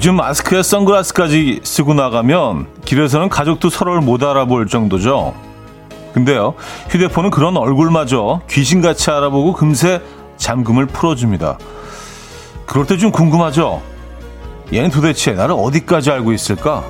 요즘 마스크에 선글라스까지 쓰고 나가면 길에서는 가족도 서로를 못 알아볼 정도죠. 근데요, 휴대폰은 그런 얼굴마저 귀신같이 알아보고 금세 잠금을 풀어줍니다. 그럴 때 좀 궁금하죠? 얘는 도대체 나를 어디까지 알고 있을까?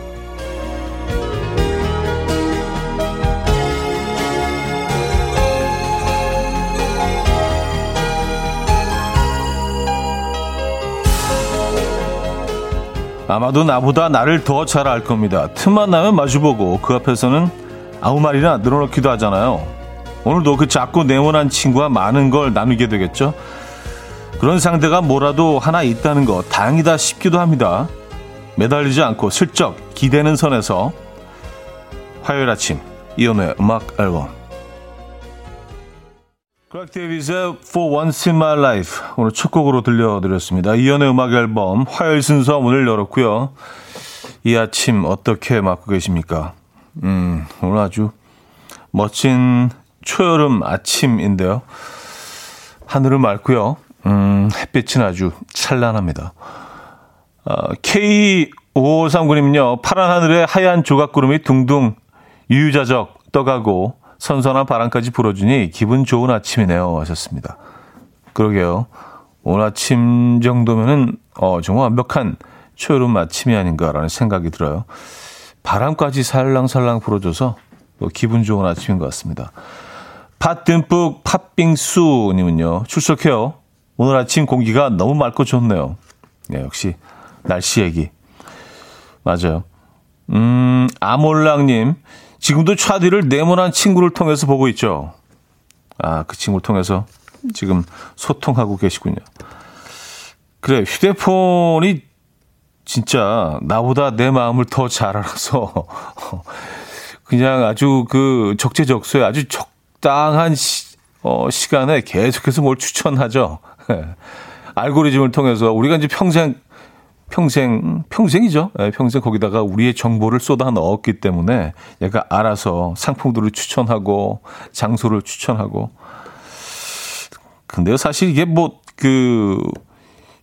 아마도 나보다 나를 더 잘 알 겁니다. 틈만 나면 마주보고 그 앞에서는 아무 말이나 늘어놓기도 하잖아요. 오늘도 그 작고 네모난 친구와 많은 걸 나누게 되겠죠. 그런 상대가 뭐라도 하나 있다는 거 다행이다 싶기도 합니다. 매달리지 않고 슬쩍 기대는 선에서 화요일 아침 이현우의 음악 앨범 크랙 데이비스의 For Once in My Life 오늘 첫 곡으로 들려드렸습니다. 이현우의 음악 앨범 화요일 순서 문을 열었고요. 이 아침 어떻게 맞고 계십니까? 음, 오늘 아주 멋진 초여름 아침인데요. 하늘은 맑고요. 음, 햇빛은 아주 찬란합니다. 어, K5539님은요, 파란 하늘에 하얀 조각구름이 둥둥 유유자적 떠가고 선선한 바람까지 불어주니 기분 좋은 아침이네요. 하셨습니다. 그러게요. 오늘 아침 정도면은, 어, 정말 완벽한 초여름 아침이 아닌가라는 생각이 들어요. 바람까지 살랑살랑 불어줘서 기분 좋은 아침인 것 같습니다. 팥 듬뿍 팥빙수님은요, 출석해요. 오늘 아침 공기가 너무 맑고 좋네요. 네, 역시 날씨 얘기. 맞아요. 음, 아몰랑님, 지금도 차디를 네모난 친구를 통해서 보고 있죠. 아, 그 친구를 통해서 지금 소통하고 계시군요. 그래, 휴대폰이 진짜 나보다 내 마음을 더 잘 알아서 그냥 아주 그 적재적소에 아주 적당한 시, 어, 시간에 계속해서 뭘 추천하죠. 알고리즘을 통해서 우리가 이제 평생 평생 평생이죠. 네, 평생 거기다가 우리의 정보를 쏟아 넣었기 때문에 얘가 알아서 상품들을 추천하고 장소를 추천하고. 근데요, 사실 이게 뭐 그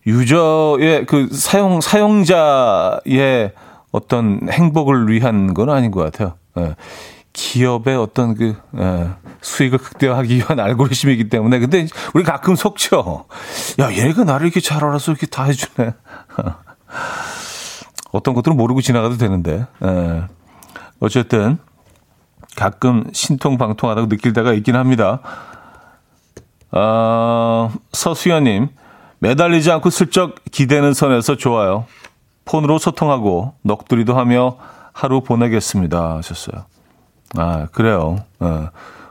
유저의 그 사용 사용자의 어떤 행복을 위한 건 아닌 것 같아요. 네. 기업의 어떤 그 에, 수익을 극대화하기 위한 알고리즘이기 때문에 근데 우리 가끔 속죠. 야 얘가 나를 이렇게 잘 알아서 이렇게 다 해주네. 어떤 것들은 모르고 지나가도 되는데 에, 어쨌든 가끔 신통방통하다고 느낄 때가 있긴 합니다. 어, 서수연님 매달리지 않고 슬쩍 기대는 선에서 좋아요. 폰으로 소통하고 넋두리도 하며 하루 보내겠습니다 하셨어요. 아, 그래요. 어,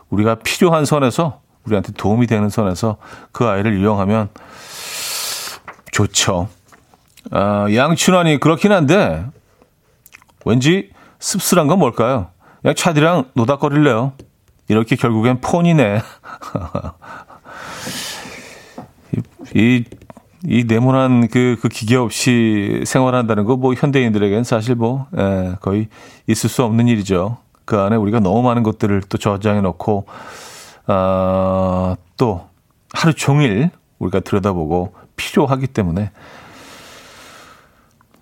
우리가 필요한 선에서, 우리한테 도움이 되는 선에서 그 아이를 이용하면 좋죠. 아, 양춘환이 그렇긴 한데, 왠지 씁쓸한 건 뭘까요? 그냥 차디랑 노닥거릴래요. 이렇게 결국엔 폰이네. 이, 이 네모난 그, 그 기계 없이 생활한다는 거, 뭐, 현대인들에겐 사실 뭐, 예, 거의 있을 수 없는 일이죠. 그 안에 우리가 너무 많은 것들을 또 저장해 놓고, 아, 또 하루 종일 우리가 들여다보고 필요하기 때문에,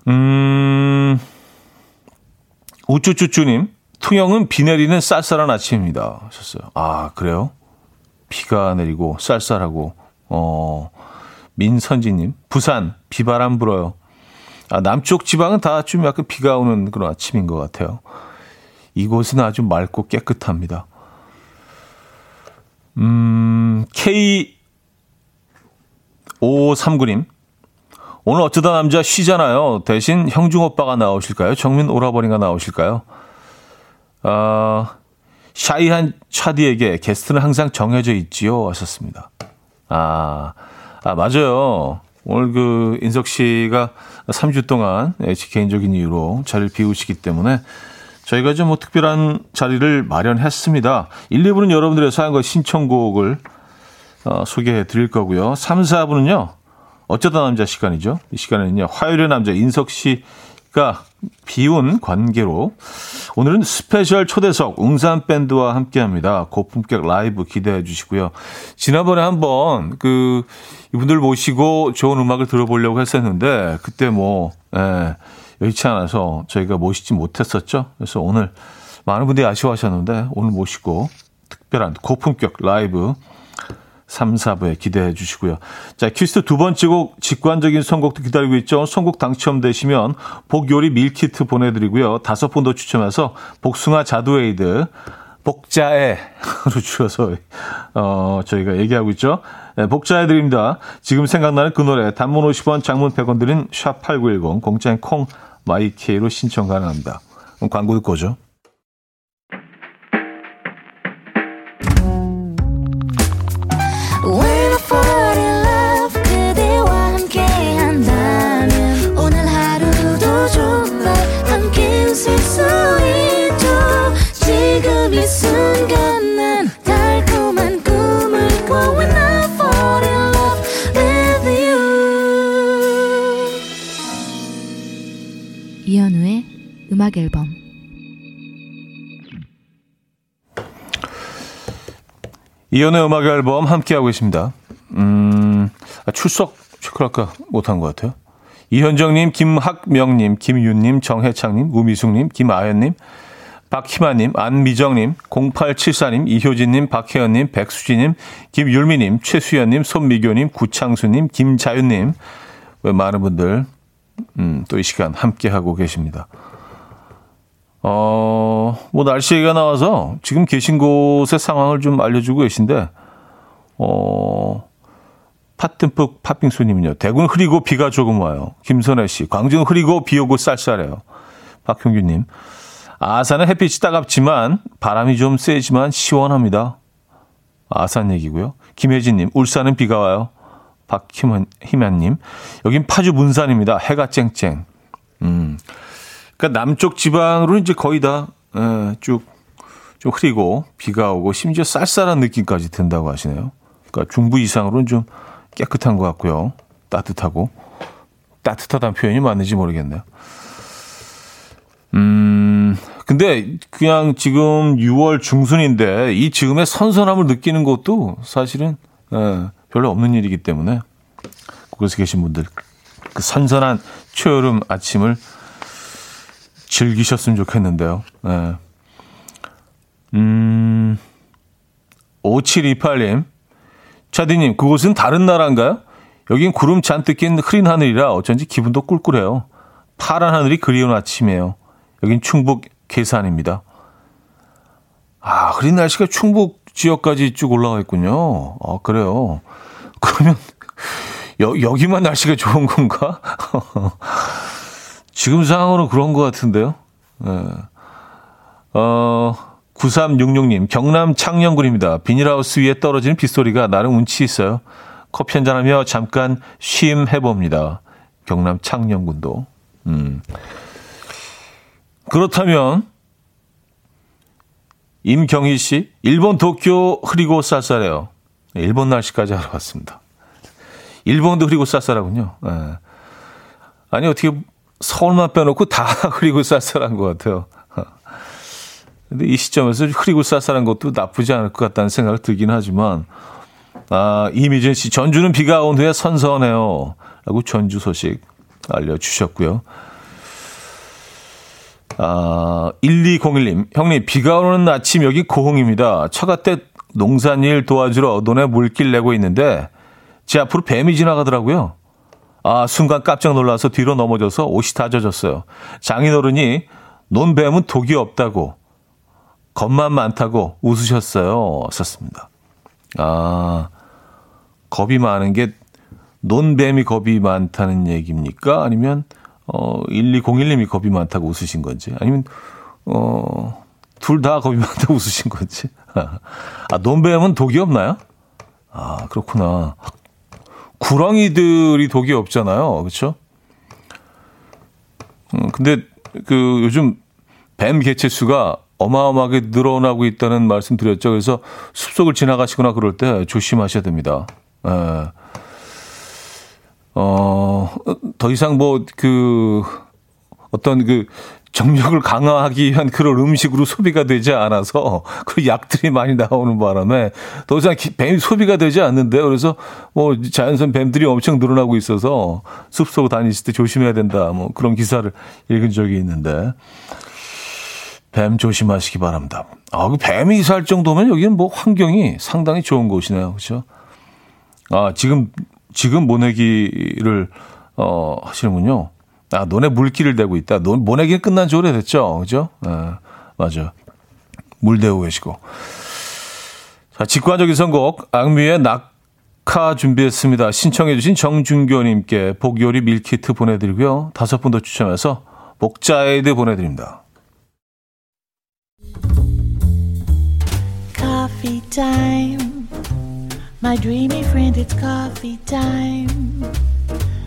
음, 우쭈쭈쭈님, 통영은 비 내리는 쌀쌀한 아침입니다. 하셨어요. 아, 그래요? 비가 내리고 쌀쌀하고, 어, 민선지님, 부산, 비바람 불어요. 아, 남쪽 지방은 다 좀 약간 비가 오는 그런 아침인 것 같아요. 이곳은 아주 맑고 깨끗합니다. 음, K5539님. 오늘 어쩌다 남자 쉬잖아요. 대신 형중 오빠가 나오실까요? 정민 오라버니가 나오실까요? 아, 샤이한 차디에게 게스트는 항상 정해져 있지요. 하셨습니다. 아, 아, 맞아요. 오늘 그 인석 씨가 3주 동안 개인적인 이유로 자리를 비우시기 때문에 저희가 좀 뭐 특별한 자리를 마련했습니다. 1, 2부는 여러분들의 사연과 신청곡을 어, 소개해 드릴 거고요. 3, 4부는요. 어쩌다 남자 시간이죠. 이 시간에는요. 화요일의 남자 인석 씨가 비운 관계로 오늘은 스페셜 초대석 웅산 밴드와 함께 합니다. 고품격 라이브 기대해 주시고요. 지난번에 한번 그 이분들 모시고 좋은 음악을 들어보려고 했었는데 그때 뭐 예, 여의치 않아서 저희가 모시지 못했었죠. 그래서 오늘 많은 분들이 아쉬워하셨는데 오늘 모시고 특별한 고품격 라이브 3, 4부에 기대해 주시고요. 자, 퀴즈 두 번째 곡 직관적인 선곡도 기다리고 있죠. 선곡 당첨되시면 복요리 밀키트 보내드리고요. 다섯 분 더 추첨해서 복숭아 자두에이드 복자에로 줄여서 어, 저희가 얘기하고 있죠. 네, 복자에 드립니다. 지금 생각나는 그 노래 단문 50원 장문 100원 드는 샵8910 공짜인 콩 마이케이로 신청 가능합니다. 그럼 광고 듣고 오죠. 음악 앨범 이연의 음악 앨범 함께하고 있습니다. 음, 아, 출석 체크할까 못한 것 같아요. 이현정님, 김학명님, 김윤님, 정혜창님, 우미숙님, 김아연님, 박희마님, 안미정님, 0874님, 이효진님, 박혜연님, 백수진님, 김율미님, 최수연님, 손미교님, 구창수님, 김자윤님, 많은 분들 음, 또 이 시간 함께하고 계십니다. 어, 뭐 날씨 얘기가 나와서 지금 계신 곳의 상황을 좀 알려주고 계신데, 어, 팥듬뿍 팥빙수님은요. 대구는 흐리고 비가 조금 와요. 김선혜 씨. 광주는 흐리고 비 오고 쌀쌀해요. 박형규님. 아산은 햇빛이 따갑지만 바람이 좀 세지만 시원합니다. 아산 얘기고요. 김혜진님. 울산은 비가 와요. 박희만님. 여긴 파주 문산입니다. 해가 쨍쨍. 음. 그러니까 남쪽 지방으로는 이제 거의 다, 예, 쭉, 좀 흐리고, 비가 오고, 심지어 쌀쌀한 느낌까지 든다고 하시네요. 그러니까 중부 이상으로는 좀 깨끗한 것 같고요. 따뜻하고. 따뜻하다는 표현이 맞는지 모르겠네요. 음, 근데 그냥 지금 6월 중순인데 이 지금의 선선함을 느끼는 것도 사실은 예, 별로 없는 일이기 때문에 곳에서 계신 분들 그 선선한 초여름 아침을 즐기셨으면 좋겠는데요. 네. 음, 5728님. 차디님, 그곳은 다른 나라인가요? 여긴 구름 잔뜩 낀 흐린 하늘이라 어쩐지 기분도 꿀꿀해요. 파란 하늘이 그리운 아침이에요. 여긴 충북 계산입니다. 아, 흐린 날씨가 충북 지역까지 쭉 올라가 있군요. 아, 그래요. 그러면 여, 여기만 날씨가 좋은 건가? 지금 상황으로 그런 것 같은데요. 네. 어, 9366님, 경남 창녕군입니다. 비닐하우스 위에 떨어지는 빗소리가 나름 운치 있어요. 커피 한잔 하며 잠깐 쉼 해봅니다. 경남 창녕군도. 음. 그렇다면, 임경희 씨, 일본 도쿄 흐리고 쌀쌀해요. 네, 일본 날씨까지 알아봤습니다. 일본도 흐리고 쌀쌀하군요. 네. 아니, 어떻게 서울만 빼놓고 다 흐리고 쌀쌀한 것 같아요. 근데 이 시점에서 흐리고 쌀쌀한 것도 나쁘지 않을 것 같다는 생각을 들긴 하지만, 아, 이미진 씨, 전주는 비가 온 후에 선선해요. 라고 전주 소식 알려주셨고요. 아, 1201님, 형님, 비가 오는 아침 여기 고흥입니다. 때 농산일 도와주러 논에 물길 내고 있는데, 제 앞으로 뱀이 지나가더라고요. 아, 순간 깜짝 놀라서 뒤로 넘어져서 옷이 다 젖었어요. 장인어른이 논뱀은 독이 없다고, 겁만 많다고 웃으셨어요. 썼습니다. 아, 겁이 많은 게 논뱀이 겁이 많다는 얘기입니까? 아니면, 어, 1201님이 겁이 많다고 웃으신 건지? 아니면, 어, 둘 다 겁이 많다고 웃으신 건지? 아, 논뱀은 독이 없나요? 아, 그렇구나. 구렁이들이 독이 없잖아요. 그렇죠? 음, 근데 그 요즘 뱀 개체 수가 어마어마하게 늘어나고 있다는 말씀 드렸죠. 그래서 숲속을 지나가시거나 그럴 때 조심하셔야 됩니다. 에. 예. 어, 더 이상 뭐, 그, 어떤 그 정력을 강화하기 위한 그런 음식으로 소비가 되지 않아서 그 약들이 많이 나오는 바람에 더 이상 뱀이 소비가 되지 않는데 그래서 뭐 자연산 뱀들이 엄청 늘어나고 있어서 숲속 다니실 때 조심해야 된다 뭐 그런 기사를 읽은 적이 있는데 뱀 조심하시기 바랍니다. 아, 그 뱀이 이사할 정도면 여기는 뭐 환경이 상당히 좋은 곳이네요. 그렇죠? 아, 지금 지금 모내기를 어 하시는군요. 아, 논에 물기를 대고 있다. 논, 모내기는 끝난 지 오래됐죠. 그죠? 네, 맞아. 물 대고 계시고. 자, 직관적인 선곡. 악뮤의 낙하 준비했습니다. 신청해주신 정준교님께 복요리 밀키트 보내드리고요. 다섯 분 더 추첨해서 복자에드 보내드립니다. Coffee. My dreamy friend, it's coffee time.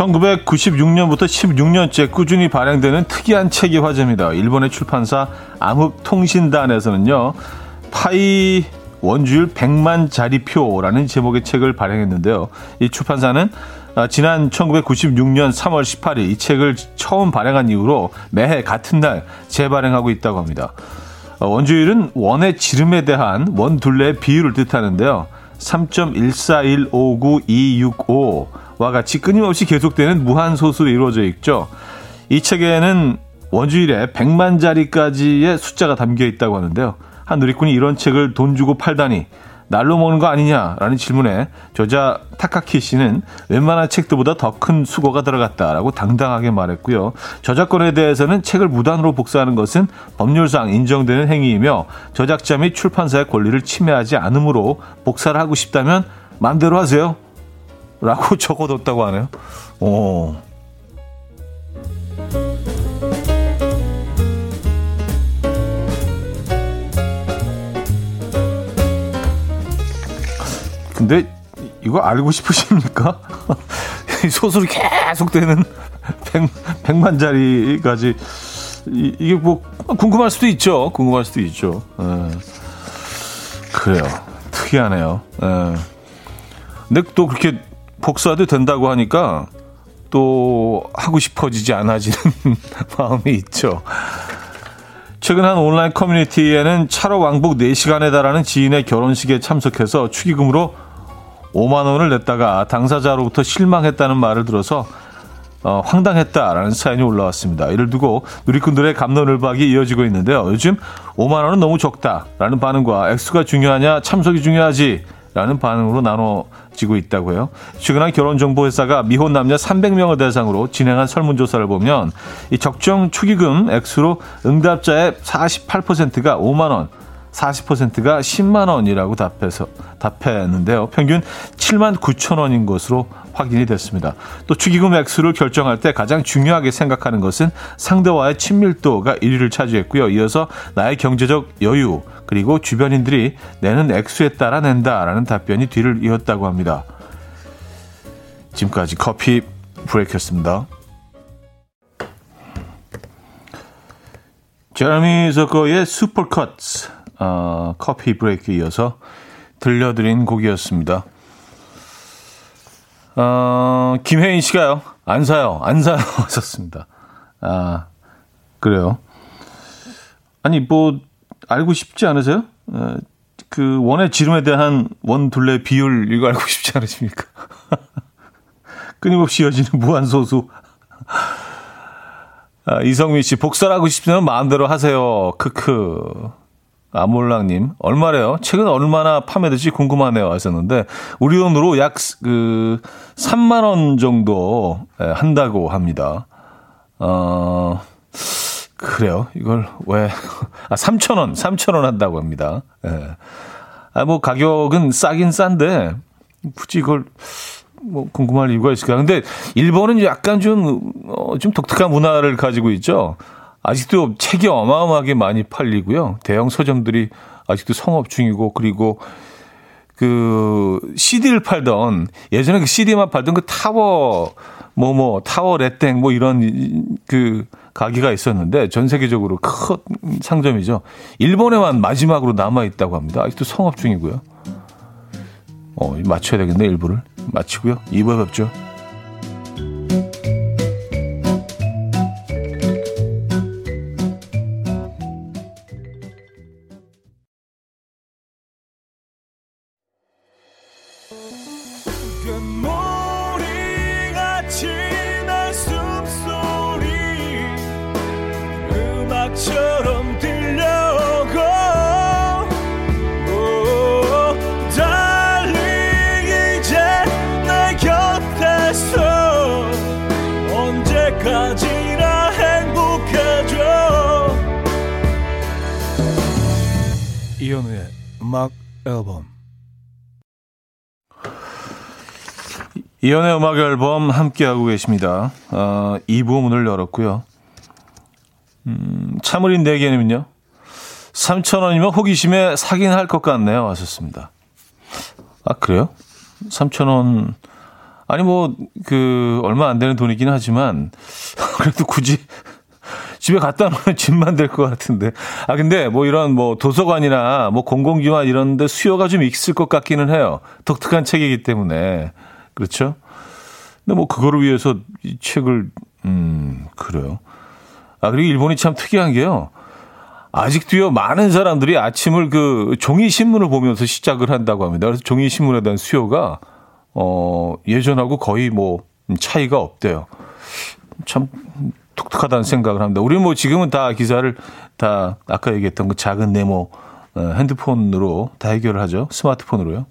1996년부터 16년째 꾸준히 발행되는 특이한 책이 화제입니다. 일본의 출판사 암흑통신단에서는요. 파이 원주율 100만 자리표라는 제목의 책을 발행했는데요. 이 출판사는 아, 지난 1996년 3월 18일 이 책을 처음 발행한 이후로 매해 같은 날 재발행하고 있다고 합니다. 어, 원주율은 원의 지름에 대한 원 둘레의 비율을 뜻하는데요. 3.14159.265 와 같이 끊임없이 계속되는 무한 소수로 이루어져 있죠. 이 책에는 원주일에 100만 자리까지의 숫자가 담겨 있다고 하는데요. 한 누리꾼이 이런 책을 돈 주고 팔다니 날로 먹는 거 아니냐라는 질문에 저자 타카키 씨는 웬만한 책들보다 더 큰 수고가 들어갔다라고 당당하게 말했고요. 저작권에 대해서는 책을 무단으로 복사하는 것은 법률상 인정되는 행위이며 저작자 및 출판사의 권리를 침해하지 않으므로 복사를 하고 싶다면 마음대로 하세요. 라고 적어뒀다고 하네요. 오. 근데 이거 알고 싶으십니까? 소설이 계속 되는 100, 만짜리까지 이, 이게 뭐 궁금할 수도 있죠. 궁금할 수도 있죠. 에. 예. 그래요. 특이하네요. 에. 예. 근데 또 그렇게 복사도 된다고 하니까 또 하고 싶어지지 않아지는 마음이 있죠. 최근 한 온라인 커뮤니티에는 차로 왕복 4시간에 달하는 지인의 결혼식에 참석해서 축의금으로 5만 원을 냈다가 당사자로부터 실망했다는 말을 들어서 어, 황당했다라는 사연이 올라왔습니다. 이를 두고 누리꾼들의 감론을박이 이어지고 있는데요. 요즘 5만 원은 너무 적다라는 반응과 액수가 중요하냐 참석이 중요하지 라는 반응으로 나눠 지고 있다고요. 최근 한 결혼정보회사가 미혼 남녀 300명을 대상으로 진행한 설문조사를 보면 이 적정 축의금 액수로 응답자의 48%가 5만 원, 40%가 10만 원이라고 답해서 답했는데요. 평균 7만 9천 원인 것으로 확인이 됐습니다. 또 축의금 액수를 결정할 때 가장 중요하게 생각하는 것은 상대와의 친밀도가 1위를 차지했고요. 이어서 나의 경제적 여유 그리고 주변인들이 내는 액수에 따라 낸다라는 답변이 뒤를 이었다고 합니다. 지금까지 커피 브레이크였습니다. 제라미 저거의 슈퍼컷 어, 커피 브레이크 이어서 들려드린 곡이었습니다. 어, 김혜인 씨가요. 안 사요. 안 사요. 하셨습니다. 아, 그래요. 아니, 뭐, 알고 싶지 않으세요? 어, 그, 원의 지름에 대한 원, 둘레 비율, 이거 알고 싶지 않으십니까? 끊임없이 이어지는 무한소수. 아, 이성민 씨, 복사하고 싶으면 마음대로 하세요. 크크. 아몰랑님, 얼마래요? 최근 얼마나 판매될지 궁금하네요. 하셨는데, 우리 돈으로 약, 그, 3만원 정도 예, 한다고 합니다. 어, 그래요. 이걸 왜, 아, 3천원, 3천원 한다고 합니다. 예. 아, 뭐, 가격은 싸긴 싼데, 굳이 이걸, 뭐, 궁금할 이유가 있을까. 근데, 일본은 약간 좀, 어, 좀 독특한 문화를 가지고 있죠. 아직도 책이 어마어마하게 많이 팔리고요. 대형 서점들이 아직도 성업 중이고 그리고 그 CD를 팔던 예전에 그 CD만 팔던 그 타워 뭐뭐 뭐, 타워 레땡 뭐 이런 그 가게가 있었는데 전 세계적으로 큰 상점이죠. 일본에만 마지막으로 남아 있다고 합니다. 아직도 성업 중이고요. 어, 맞춰야 되겠네 일부를 마치고요. 2부에 뵙죠. 이현우의 음악 앨범 이현우의 음악 앨범 함께하고 계십니다. 어, 2부 문을 열었고요. 음, 참을인 4개는요. 3,000원이면 호기심에 사긴 할 것 같네요. 하셨습니다. 아, 그래요? 3,000원. 아니, 뭐, 그, 얼마 안 되는 돈이긴 하지만, 그래도 굳이 집에 갖다 놓으면 집만 될 것 같은데. 아, 근데 뭐 이런 뭐 도서관이나 뭐 공공기관 이런 데 수요가 좀 있을 것 같기는 해요. 독특한 책이기 때문에. 그렇죠? 근데 뭐 그거를 위해서 이 책을, 음, 그래요. 아, 그리고 일본이 참 특이한 게요. 아직도요, 많은 사람들이 아침을 그 종이 신문을 보면서 시작을 한다고 합니다. 그래서 종이 신문에 대한 수요가, 어, 예전하고 거의 뭐 차이가 없대요. 참 독특하다는 생각을 합니다. 우리는 뭐 지금은 다 기사를 다 아까 얘기했던 그 작은 네모 어, 핸드폰으로 다 해결을 하죠. 스마트폰으로요.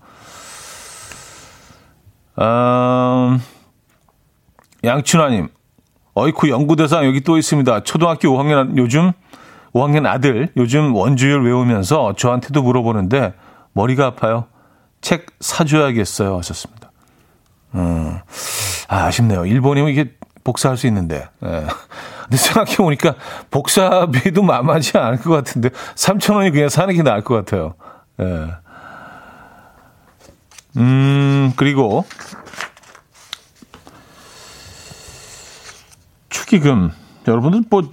음, 양춘아님, 어이쿠 연구대상 여기 또 있습니다. 초등학교 5학년 요즘 5학년 아들 요즘 원주율 외우면서 저한테도 물어보는데 머리가 아파요. 책 사줘야겠어요. 하셨습니다. 음, 아, 아쉽네요. 일본이면 이게 복사할 수 있는데. 예. 근데 생각해보니까 복사비도 만만치 않을 것 같은데 3천 원이 그냥 사는 게 나을 것 같아요. 예. 음, 그리고 축의금. 여러분들 뭐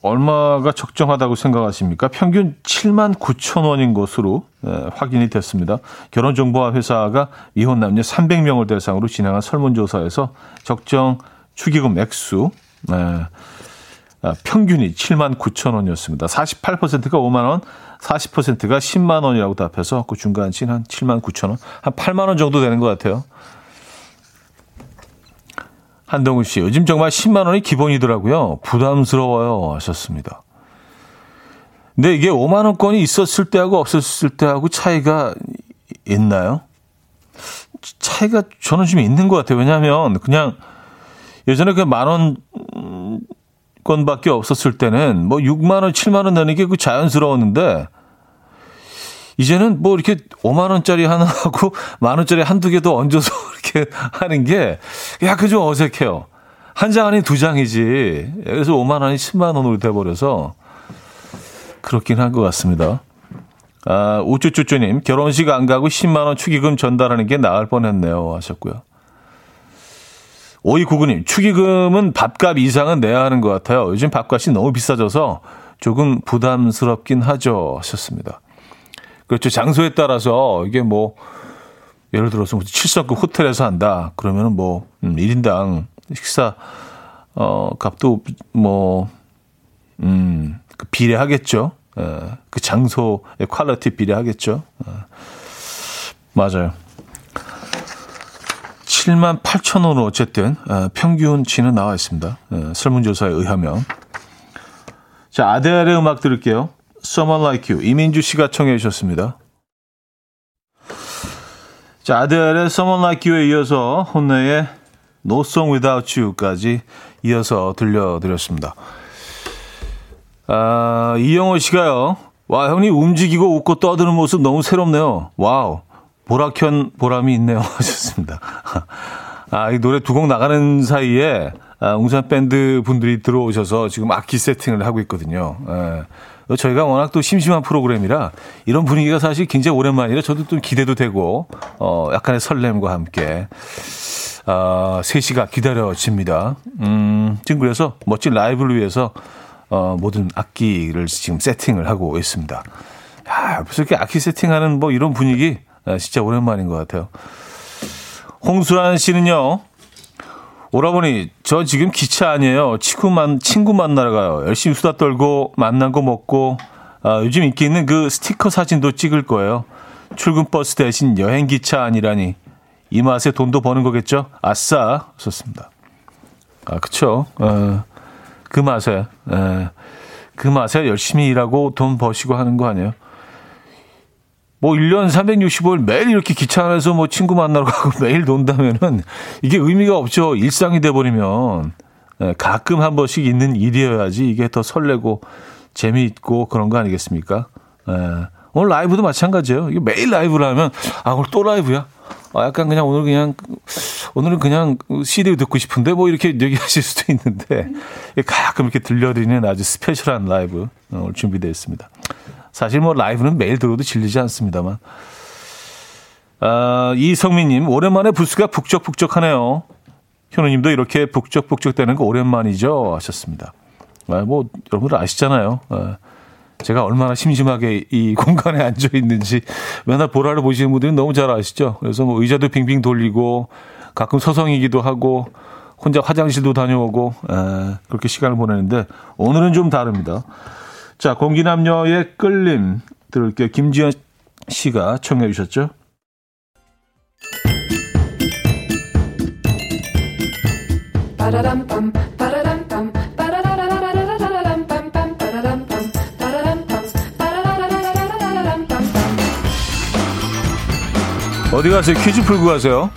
얼마가 적정하다고 생각하십니까? 평균 7만 9천 원인 것으로 예, 확인이 됐습니다. 결혼정보화 회사가 이혼 남녀 300명을 대상으로 진행한 설문조사에서 적정 축의금 액수 네. 아, 평균이 7만 9천 원이었습니다. 48%가 5만 원, 40%가 10만 원이라고 답해서 그 중간치는 한 7만 9천 원, 한 8만 원 정도 되는 것 같아요. 한동훈 씨, 요즘 정말 10만 원이 기본이더라고요. 부담스러워요. 하셨습니다. 근데 이게 5만 원권이 있었을 때하고 없었을 때하고 차이가 있나요? 차이가 저는 좀 있는 것 같아요. 왜냐하면 그냥 예전에 그 만 원권밖에 없었을 때는 뭐 6만 원, 7만 원 내는 게 그 자연스러웠는데 이제는 뭐 이렇게 5만 원짜리 하나 하고 만 원짜리 한두 개더 얹어서 이렇게 하는 게 약간 좀 어색해요. 한 장 아닌 두 장이지. 그래서 5만 원이 10만 원으로 돼 버려서 그렇긴 한 것 같습니다. 아, 우쭈쭈쭈님, 결혼식 안 가고 10만 원 축의금 전달하는 게 나을 뻔 했네요. 하셨고요. 오이구구님, 축의금은 밥값 이상은 내야 하는 것 같아요. 요즘 밥값이 너무 비싸져서 조금 부담스럽긴 하죠. 하셨습니다. 그렇죠. 장소에 따라서 이게 뭐, 예를 들어서 7성급 호텔에서 한다. 그러면은 뭐, 음, 1인당 식사, 어, 값도 뭐, 음, 그 비례하겠죠. 예, 그 장소의 quality 비례하겠죠. 예. 맞아요. 7만 8천 원으로 어쨌든 어, 평균치는 나와 있습니다. 어, 설문조사에 의하면. 자, 아델의 음악 들을게요. Someone Like You. 이민주 씨가 청해 주셨습니다. 자, 아델의 Someone Like You에 이어서 HONNE의 No Song Without You까지 이어서 들려드렸습니다. 아, 이영호 씨가요. 와, 형님 움직이고 웃고 떠드는 모습 너무 새롭네요. 와우. 보라 켠 보람이 있네요. 하셨습니다. 아, 이 노래 두 곡 나가는 사이에 아, 웅산 밴드 분들이 들어오셔서 지금 악기 세팅을 하고 있거든요. 예. 저희가 워낙 또 심심한 프로그램이라 이런 분위기가 사실 굉장히 오랜만이라 저도 좀 기대도 되고, 어, 약간의 설렘과 함께, 아, 3시가 기다려집니다. 음, 지금 그래서 멋진 라이브를 위해서, 어, 모든 악기를 지금 세팅을 하고 있습니다. 야, 벌써 이렇게 악기 세팅하는 뭐 이런 분위기, 아, 진짜 오랜만인 것 같아요. 홍수란 씨는요, 오라버니, 저 지금 기차 아니에요. 친구 만, 친구 만나러 가요. 열심히 수다 떨고, 만난 거 먹고, 아, 요즘 인기 있는 그 스티커 사진도 찍을 거예요. 출근 버스 대신 여행 기차 아니라니. 이 맛에 돈도 버는 거겠죠? 아싸! 좋습니다. 아, 그쵸. 어, 그 맛에, 에, 예. 그 맛에 열심히 일하고 돈 버시고 하는 거 아니에요? 뭐 1년 365일 매일 이렇게 기차 안에서 뭐 친구 만나러 가고 매일 논다면은 이게 의미가 없죠. 일상이 돼버리면. 네, 가끔 한 번씩 있는 일이어야지 이게 더 설레고 재미있고 그런 거 아니겠습니까? 네. 오늘 라이브도 마찬가지예요. 이게 매일 라이브를 하면 아 오늘 또 라이브야. 아 약간 그냥 오늘 그냥 오늘은 그냥 CD 듣고 싶은데 뭐 이렇게 얘기하실 수도 있는데 가끔 이렇게 들려드리는 아주 스페셜한 라이브 오늘 준비되어 있습니다. 사실 뭐 라이브는 매일 들어도 질리지 않습니다만. 아, 이성민님, 오랜만에 부스가 북적북적하네요. 현우님도 이렇게 북적북적 되는 거 오랜만이죠? 하셨습니다. 아, 뭐, 여러분들 아시잖아요. 아, 제가 얼마나 심심하게 이 공간에 앉아 있는지 맨날 보라를 보시는 분들은 너무 잘 아시죠? 그래서 뭐 의자도 빙빙 돌리고 가끔 서성이기도 하고 혼자 화장실도 다녀오고 에, 그렇게 시간을 보내는데 오늘은 좀 다릅니다. 자, 공기남녀의 끌림 들을게요. 김지현 씨가 청해 주셨죠? 어디 가세요? 퀴즈 풀고 가세요.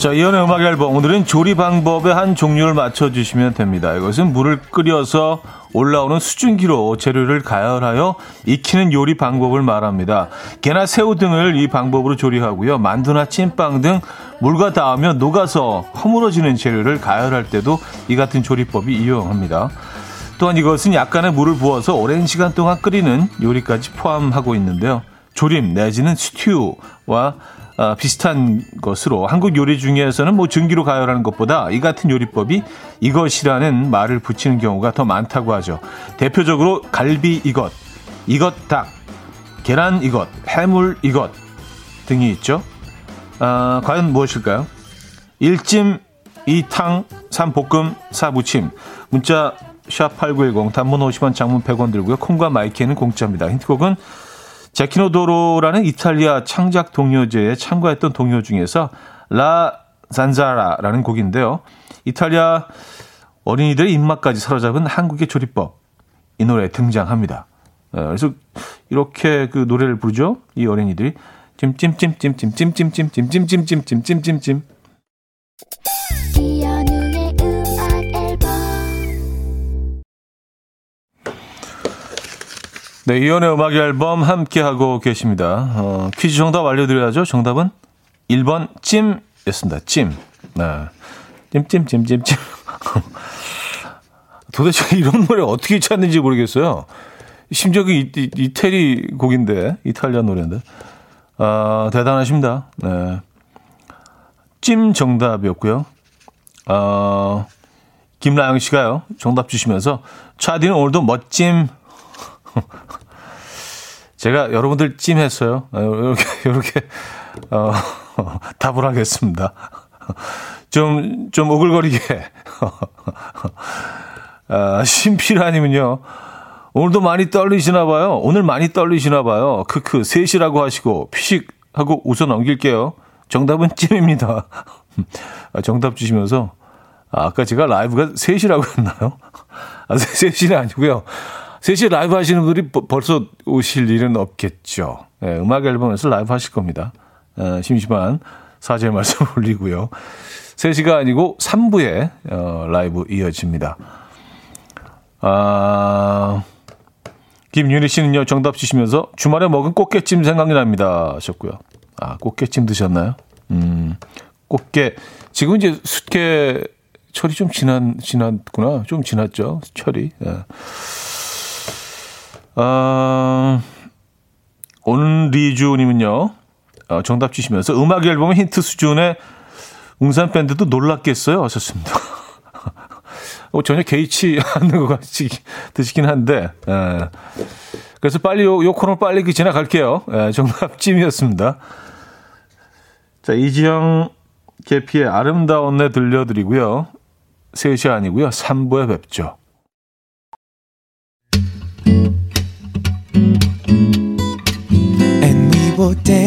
자, 이연의 음악 앨범. 오늘은 조리 방법의 한 종류를 맞춰주시면 됩니다. 이것은 물을 끓여서 올라오는 수증기로 재료를 가열하여 익히는 요리 방법을 말합니다. 게나 새우 등을 이 방법으로 조리하고요. 만두나 찐빵 등 물과 닿으면 녹아서 허물어지는 재료를 가열할 때도 이 같은 조리법이 이용합니다. 또한 이것은 약간의 물을 부어서 오랜 시간 동안 끓이는 요리까지 포함하고 있는데요. 조림 내지는 스튜와 어, 비슷한 것으로 한국 요리 중에서는 뭐 증기로 가열하는 것보다 이 같은 요리법이 이것이라는 말을 붙이는 경우가 더 많다고 하죠. 대표적으로 갈비 이것, 이것 닭, 계란 이것, 해물 이것 등이 있죠. 어, 과연 무엇일까요? 1찜, 2탕, 3볶음, 4무침. 문자 샵8910 단문 50원 장문 100원 들고요. 콩과 마이K는 공짜입니다. 힌트곡은 제키노도로라는 이탈리아 창작 동요제에 참가했던 동요 중에서 La zanzara라는 곡인데요. 이탈리아 어린이들의 입맛까지 사로잡은 한국의 조리법 이 노래에 등장합니다. 그래서 이렇게 그 노래를 부르죠. 이 어린이들이 찜찜찜찜찜찜찜찜찜찜찜찜찜찜찜찜 네, 이연의 음악 앨범 함께하고 계십니다. 어, 퀴즈 정답 알려드려야죠. 정답은 1번 찜이었습니다. 찜. 네. 찜, 찜, 찜, 찜, 도대체 이런 노래 어떻게 찾는지 모르겠어요. 심지어 그 이, 이, 이 태리 곡인데, 이탈리아 노래인데. 아, 대단하십니다. 네. 찜 정답이었고요. 어, 김나영 씨가요, 정답 주시면서, 차디는 오늘도 멋짐 제가 여러분들 찜했어요. 이렇게, 이렇게, 어, 답을 하겠습니다. 좀, 좀 오글거리게. 아, 심필아님은요, 오늘도 많이 떨리시나 봐요. 오늘 많이 떨리시나 봐요. 크크, 셋이라고 하시고, 피식 하고 웃어 넘길게요. 정답은 찜입니다. 아, 정답 주시면서, 아, 아까 제가 라이브가 셋이라고 했나요? 아, 셋이 아니고요. 3시에 라이브 하시는 분들이 벌써 오실 일은 없겠죠. 네, 음악 앨범에서 라이브 하실 겁니다. 어, 심심한 사죄의 말씀 올리고요. 3시가 아니고 3부에 어, 라이브 이어집니다. 아, 김윤희 씨는요, 정답 주시면서 주말에 먹은 꽃게찜 생각이 납니다. 하셨고요. 아, 꽃게찜 드셨나요? 음, 꽃게. 지금 이제 숫게 철이 좀 지난, 지났구나. 좀 지났죠. 철이. 예. 아, 온리주님은요, 어, 정답 주시면서 음악 앨범 힌트 수준의 웅산 밴드도 놀랐겠어요. 하셨습니다. 어, 전혀 개의치 않는 것 같이 드시긴 한데, 예. 그래서 빨리 요, 요 코너 빨리 그 지나갈게요. 예, 정답 찜이었습니다. 자, 이지영 계피의 아름다운 내 들려드리고요. 3시 아니고요. 3부에 뵙죠.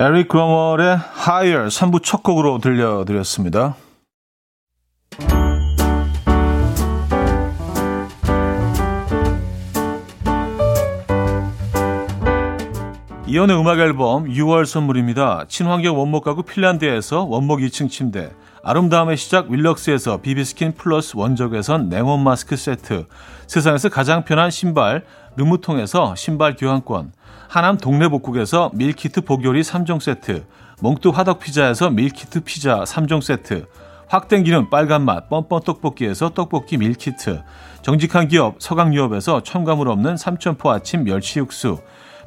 에릭 크로멀의 Higher 3부 첫 곡으로 들려드렸습니다. 이연의 음악 앨범 6월 선물입니다. 친환경 원목 가구 핀란드에서 원목 2층 침대, 아름다움의 시작 윌럭스에서 비비스킨 플러스 원적외선 냉온 마스크 세트, 세상에서 가장 편한 신발 르무통에서 신발 교환권, 하남 동네복국에서 밀키트 복요리 3종 세트, 몽뚜 화덕피자에서 밀키트 피자 3종 세트, 확 땡기는 빨간맛 뻔뻔 떡볶이에서 떡볶이 밀키트, 정직한 기업 서강유업에서 첨가물 없는 삼천포 아침 멸치 육수,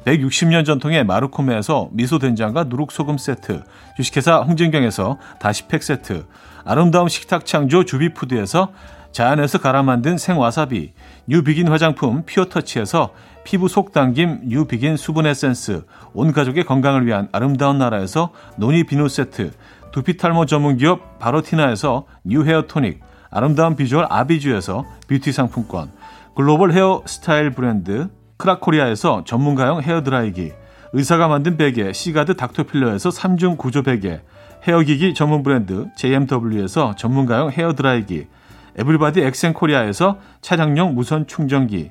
160년 전통의 마르코메에서 미소된장과 누룩소금 세트, 주식회사 홍진경에서 다시팩 세트, 아름다운 식탁 창조 주비푸드에서 자연에서 갈아 만든 생와사비, 뉴비긴 화장품 피어터치에서 피부 속 당김 뉴비긴 수분 에센스, 온 가족의 건강을 위한 아름다운 나라에서 노니 비누 세트, 두피 탈모 전문 기업 바로티나에서 뉴 헤어 토닉, 아름다운 비주얼 아비주에서 뷰티 상품권, 글로벌 헤어 스타일 브랜드 크라코리아에서 전문가용 헤어 드라이기, 의사가 만든 베개 시가드 닥터필러에서 3중 구조 베개, 헤어기기 전문 브랜드 JMW에서 전문가용 헤어 드라이기, 에블바디 엑센코리아에서 차량용 무선 충전기,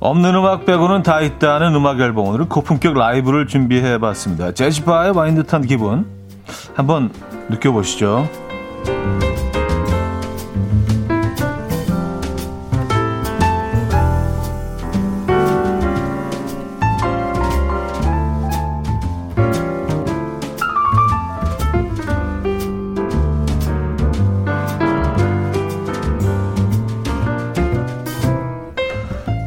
없는 음악 빼고는 다 있다는 음악 앨범 오늘은 고품격 라이브를 준비해 봤습니다. 재즈바에 와인 듯한 기분 한번 느껴보시죠.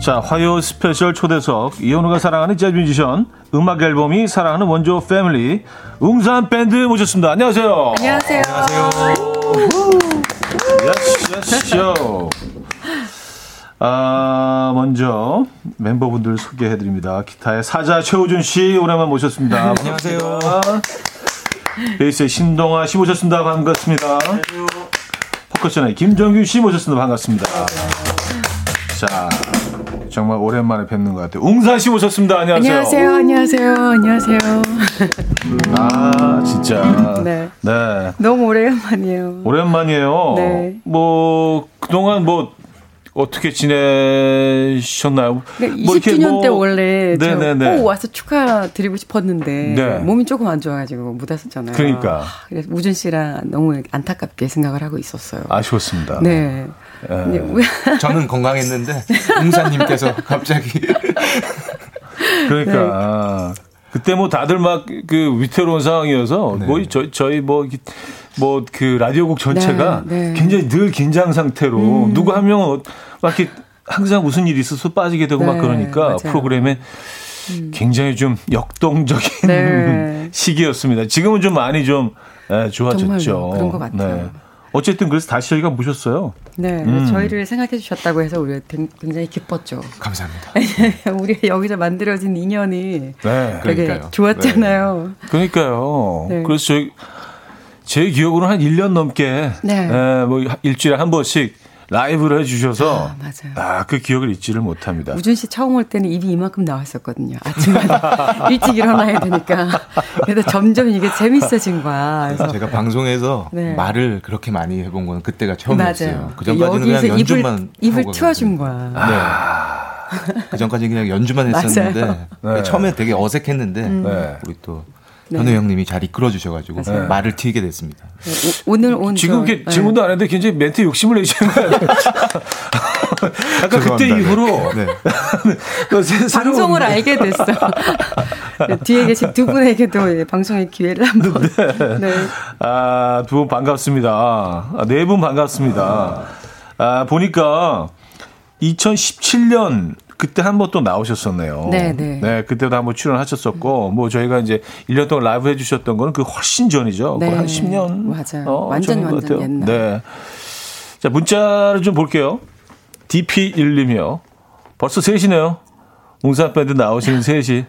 자, 화요 스페셜 초대석 이현우가 사랑하는 재즈 뮤지션 음악 앨범이 사랑하는 원조 패밀리 웅산 밴드 모셨습니다. 안녕하세요. 안녕하세요. 안녕하세요. Yes, yes, show. 아, 먼저 멤버분들 소개해 드립니다. 기타의 사자 최우준 씨 오랜만 모셨습니다. 안녕하세요. 베이스의 신동아 씨 모셨습니다. 반갑습니다. 안녕하세요. 퍼커션의 김정규 씨 모셨습니다. 반갑습니다. 자, 정말 오랜만에 뵙는 것 같아요. 웅산 씨 오셨습니다. 안녕하세요. 안녕하세요. 안녕하세요. 안녕하세요. 아, 진짜. 네. 네. 너무 오랜만이에요. 오랜만이에요. 네. 뭐, 그동안 뭐, 어떻게 지내셨나요? 네, 20주년 뭐, 때 원래 네네네. 꼭 와서 축하드리고 싶었는데 네. 몸이 조금 안 좋아가지고 못 왔었잖아요. 그러니까. 아, 그래서 우준 씨랑 너무 안타깝게 생각을 하고 있었어요. 아쉬웠습니다. 네. 네. 저는 건강했는데 웅사님께서 갑자기 그러니까 네. 그때 뭐 다들 막 그 위태로운 상황이어서 네. 뭐 저희 저희 뭐 뭐 그 라디오국 전체가 네, 네. 굉장히 늘 긴장 상태로 음. 누구 한 명은 막 이렇게 항상 무슨 일이 있어서 빠지게 되고 막 네, 그러니까 맞아요. 프로그램에 음. 굉장히 좀 역동적인 네. 시기였습니다. 지금은 좀 많이 좀 네, 좋아졌죠. 그런 것 같아요. 네. 어쨌든 그래서 다시 저희가 모셨어요. 네, 음. 저희를 생각해 주셨다고 해서 우리가 굉장히 기뻤죠. 감사합니다. 우리 여기서 만들어진 인연이 네, 되게 그러니까요. 좋았잖아요. 네. 그러니까요. 네. 그래서 저희 제 기억으로 한 1년 넘게 네. 네, 뭐 일주일에 한 번씩 라이브를 해주셔서 아, 맞아요. 아, 그 기억을 잊지를 못합니다. 우준 씨 처음 올 때는 입이 이만큼 나왔었거든요. 아침마다 일찍 일어나야 되니까. 그래서 점점 이게 재밌어진 거야. 그래서 제가 방송에서 네. 말을 그렇게 많이 해본 건 그때가 처음이었어요. 그 전까지는 그냥 연주만 입을, 입을 틔워준 거야. 네. 그 전까지 그냥 연주만 했었는데 네. 처음에 되게 어색했는데 음. 우리 또 네. 현우 형님이 잘 이끌어 주셔가지고 네. 말을 튀게 됐습니다. 네, 오, 늘온 지금 저, 질문도 안 했는데 굉장히 멘트 욕심을 내시는 거예요. 아까 그때 이후로 네. 방송을 알게 됐어. 뒤에 계신 두 분에게도 방송의 기회를 한번. 네. 네. 아, 두 분 반갑습니다. 아, 네분 반갑습니다. 아, 보니까 2017년 그때 한 번 또 나오셨었네요. 네, 네. 네, 그때도 한번 출연하셨었고, 뭐 저희가 이제 1년 동안 라이브 해주셨던 거는 그 훨씬 전이죠. 네. 한 10년. 맞아요. 어, 완전 완전 옛날. 네. 자, 문자를 좀 볼게요. DP1님이요. 벌써 3시네요. 웅산밴드 나오시는 3시.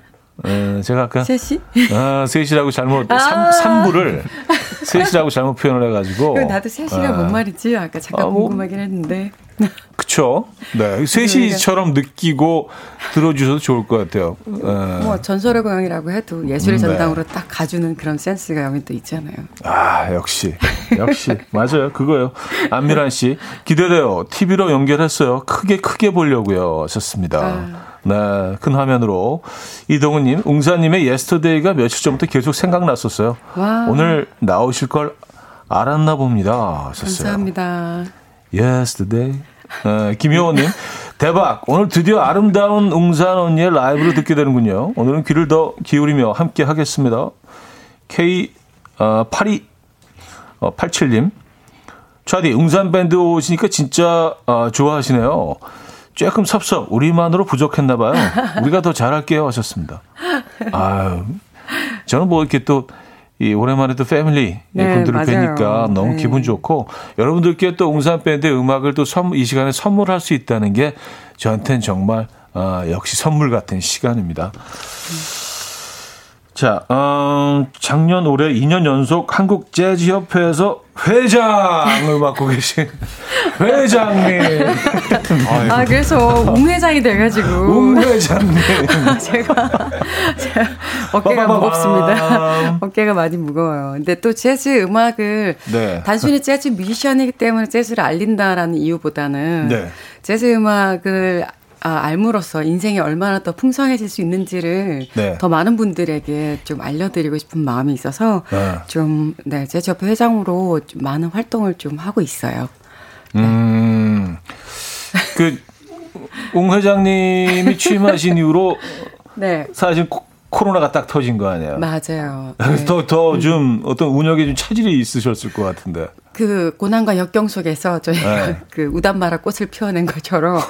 에, 제가 아까 3시? 아, 3시라고 잘못 아~ 3, 3부를 3시라고 잘못 표현을 해가지고 나도 3시가 아. 뭔 말이지? 아까 잠깐 아, 뭐, 궁금하긴 했는데 그쵸. 네. 3시처럼 느끼고 들어주셔도 좋을 것 같아요. 네. 뭐, 전설의 고향이라고 해도 예술의 네. 전당으로 딱 가주는 그런 센스가 여기 또 있잖아요. 아, 역시. 역시. 맞아요. 그거요. 안미란 씨. 기대돼요. TV로 연결했어요. 크게, 크게 보려고요. 하셨습니다. 아. 네, 큰 화면으로. 이동훈님, 웅산님의 Yesterday가 며칠 전부터 계속 생각났었어요. 와. 오늘 나오실 걸 알았나 봅니다. 하셨어요. 감사합니다. Yesterday. 어, 김효원님, 대박! 오늘 드디어 아름다운 웅산 언니의 라이브를 듣게 되는군요. 오늘은 귀를 더 기울이며 함께 하겠습니다. K, 어, 82, 어, 87님. 차디, 웅산 밴드 오시니까 진짜, 어, 좋아하시네요. 조금 섭섭, 우리만으로 부족했나 봐요. 우리가 더 잘할게요. 하셨습니다. 아유, 저는 뭐 이렇게 또, 이 오랜만에 또 패밀리 네, 분들을 맞아요. 뵈니까 너무 네. 기분 좋고 여러분들께 또 웅산 밴드의 음악을 또 이 시간에 선물할 수 있다는 게 저한테는 정말 어, 역시 선물 같은 시간입니다. 음. 자, 음, 작년 올해 2년 연속 한국 재즈 협회에서 회장을 맡고 계신 회장님. 아, 그래서 웅 회장이 돼가지고. 웅 회장님. 제가, 제가 어깨가 무겁습니다. 어깨가 많이 무거워요. 근데 또 재즈 음악을 네. 단순히 재즈 뮤지션이기 때문에 재즈를 알린다라는 이유보다는 네. 재즈 음악을 아, 알므로써 인생이 얼마나 더 풍성해질 수 있는지를 네. 더 많은 분들에게 좀 알려드리고 싶은 마음이 있어서 네. 좀, 네, 제접회 회장으로 좀 많은 활동을 좀 하고 있어요. 네. 음, 그, 웅 회장님이 취임하신 이후로 네. 사실 코로나가 딱 터진 거 아니에요? 맞아요. 네. 더, 더 좀 어떤 운영에 좀 차질이 있으셨을 것 같은데. 그 고난과 역경 속에서 저희가 네. 그 우단마라 꽃을 피워낸 것처럼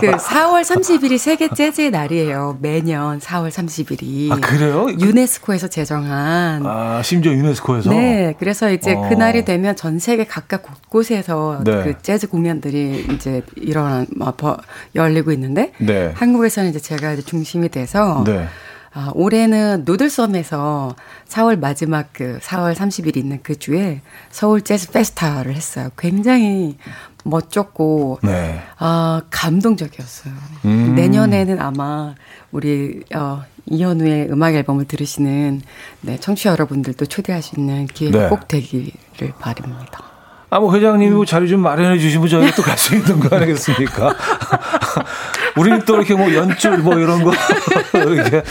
그 4월 30일이 세계 재즈의 날이에요. 매년 4월 30일이. 아, 그래요? 유네스코에서 제정한. 아, 심지어 유네스코에서? 네. 그래서 이제 어. 그날이 되면 전 세계 각각 곳곳에서 네. 그 재즈 공연들이 이제 일어난, 뭐, 열리고 있는데 네. 한국에서는 이제 제가 이제 중심이 돼서 네. 아, 올해는 노들섬에서 4월 마지막 그 4월 30일 있는 그 주에 서울 재즈 페스타를 했어요. 굉장히 멋졌고 네. 아, 감동적이었어요. 음. 내년에는 아마 우리 어 이현우의 음악 앨범을 들으시는 네, 청취자 여러분들도 초대할 수 있는 기회가 네. 꼭 되기를 바랍니다. 아, 뭐, 회장님이 음. 자리 좀 마련해 주시면 저희가 또 갈 수 있는 거 아니겠습니까? 우리는 또 이렇게 뭐 연출 뭐 이런 거 이렇게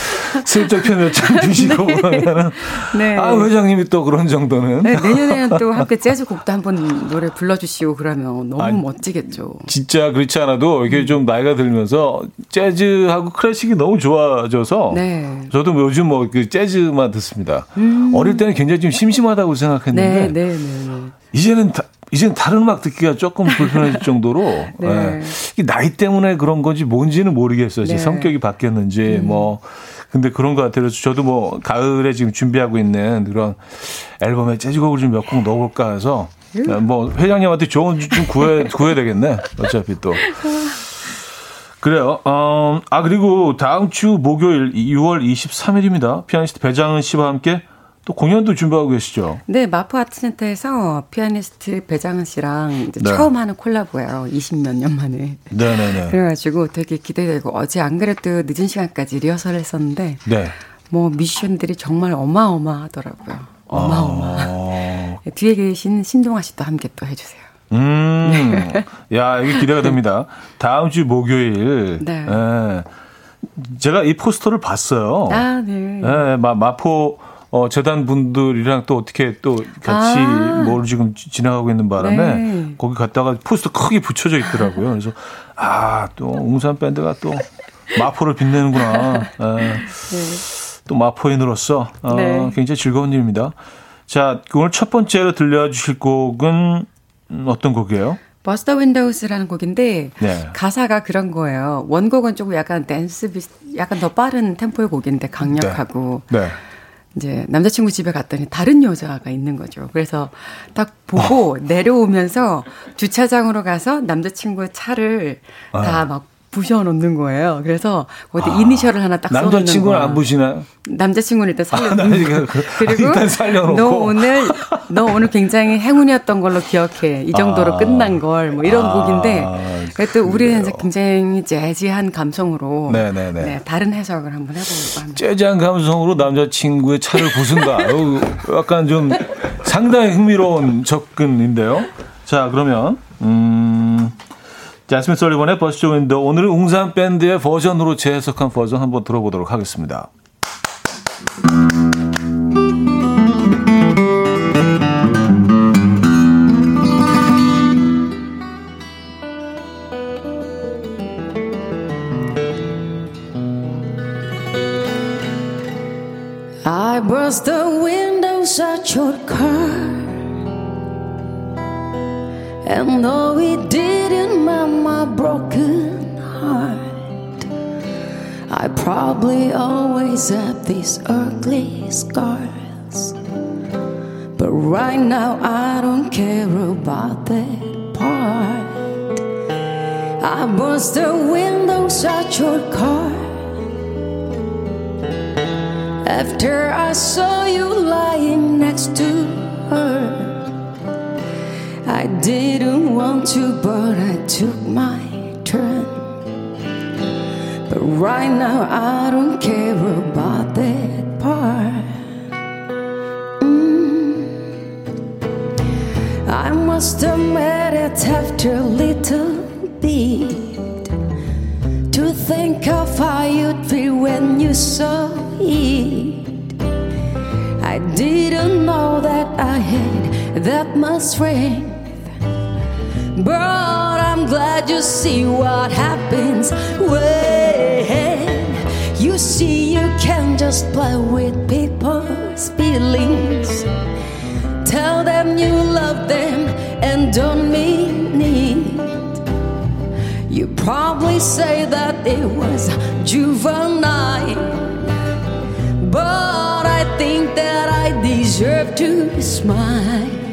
슬쩍 편을 좀 주시고 네. 그러면은 네. 아 회장님이 또 그런 정도는 네, 내년에는 또 함께 재즈 곡도 한번 노래 불러주시고 그러면 너무 아니, 멋지겠죠. 진짜 그렇지 않아도 이렇게 음. 좀 나이가 들면서 재즈하고 클래식이 너무 좋아져서 네. 저도 요즘 뭐 그 재즈만 듣습니다. 음. 어릴 때는 굉장히 좀 심심하다고 생각했는데 네, 네, 네, 네. 이제는 다, 이제는 다른 음악 듣기가 조금 불편해질 정도로 네. 네. 나이 때문에 그런 건지 뭔지는 모르겠어요. 제 네. 성격이 바뀌었는지 음. 뭐 근데 그런 것 같아요. 그래서 저도 뭐 가을에 지금 준비하고 있는 그런 앨범에 재즈곡을 좀 몇 곡 넣어볼까 해서 음. 뭐 회장님한테 좋은 좀 구해 구해야 되겠네. 어차피 또. 그래요. 어, 아 그리고 다음 주 목요일 6월 23일입니다. 피아니스트 배장은 씨와 함께 또 공연도 준비하고 계시죠? 네, 마포 아트센터에서 피아니스트 배장은 씨랑 네. 처음 하는 콜라보예요. 20몇 년 만에. 네, 네, 네. 그래가지고 되게 기대되고 어제 안 그래도 늦은 시간까지 리허설을 했었는데, 네. 뭐 미션들이 정말 어마어마하더라고요. 어마어마. 아. 뒤에 계신 신동아 씨도 함께 또 해주세요. 음, 야, 이게 기대가 됩니다. 다음 주 목요일. 네. 예. 제가 이 포스터를 봤어요. 아, 네. 예, 마, 마포 어, 재단 분들이랑 또 어떻게 또 같이 아. 뭘 지금 지나가고 있는 바람에 네. 거기 갔다가 포스터 크게 붙여져 있더라고요. 그래서 아, 또 웅산 밴드가 또 마포를 빛내는구나. 아, 네. 또 마포인으로서 어, 네. 굉장히 즐거운 일입니다. 자, 오늘 첫 번째로 들려주실 곡은 어떤 곡이에요? Bust Your Windows라는 곡인데 네. 가사가 그런 거예요. 원곡은 조금 약간 댄스 비슷, 약간 더 빠른 템포의 곡인데 강력하고 네. 네. 이제 남자친구 집에 갔더니 다른 여자가 있는 거죠. 그래서 딱 보고 어. 내려오면서 주차장으로 가서 남자친구의 차를 어. 다막 부셔 놓는 거예요. 그래서 어디 아, 이니셜을 하나 딱 써놓는 남자친구는 안 부시나요? 남자친구는 일단 살려. 아, 그리고 일단 살려놓고. 너 오늘 너 오늘 굉장히 행운이었던 걸로 기억해. 이 정도로 아, 끝난 걸 뭐 이런 아, 곡인데 그래도 우리는 이제 굉장히 재즈한 감성으로 네네네. 네, 다른 해석을 한번 해보려고 합니다. 재즈한 감성으로 남자친구의 차를 부순다. 약간 좀 상당히 흥미로운 접근인데요. 자 그러면 음. 자스민 솔리번의 버스트 윈도 오늘은 웅산 밴드의 버전으로 재해석한 버전 한번 들어보도록 하겠습니다. Burst the windows at your car And though it didn't mend my broken heart, I probably always have these ugly scars. But right now, I don't care about that part. I burst the windows at your car. After I saw you lying next to her. I didn't want to, but I took my turn. But right now, I don't care about that part. Mm. I must admit it after a little bit to think of how you saw it. I didn't know that I had that much strength. But I'm glad you see what happens when you see you can just play with people's feelings. Tell them you love them and don't mean it. You probably say that it was juvenile, but I think that I deserve to smile.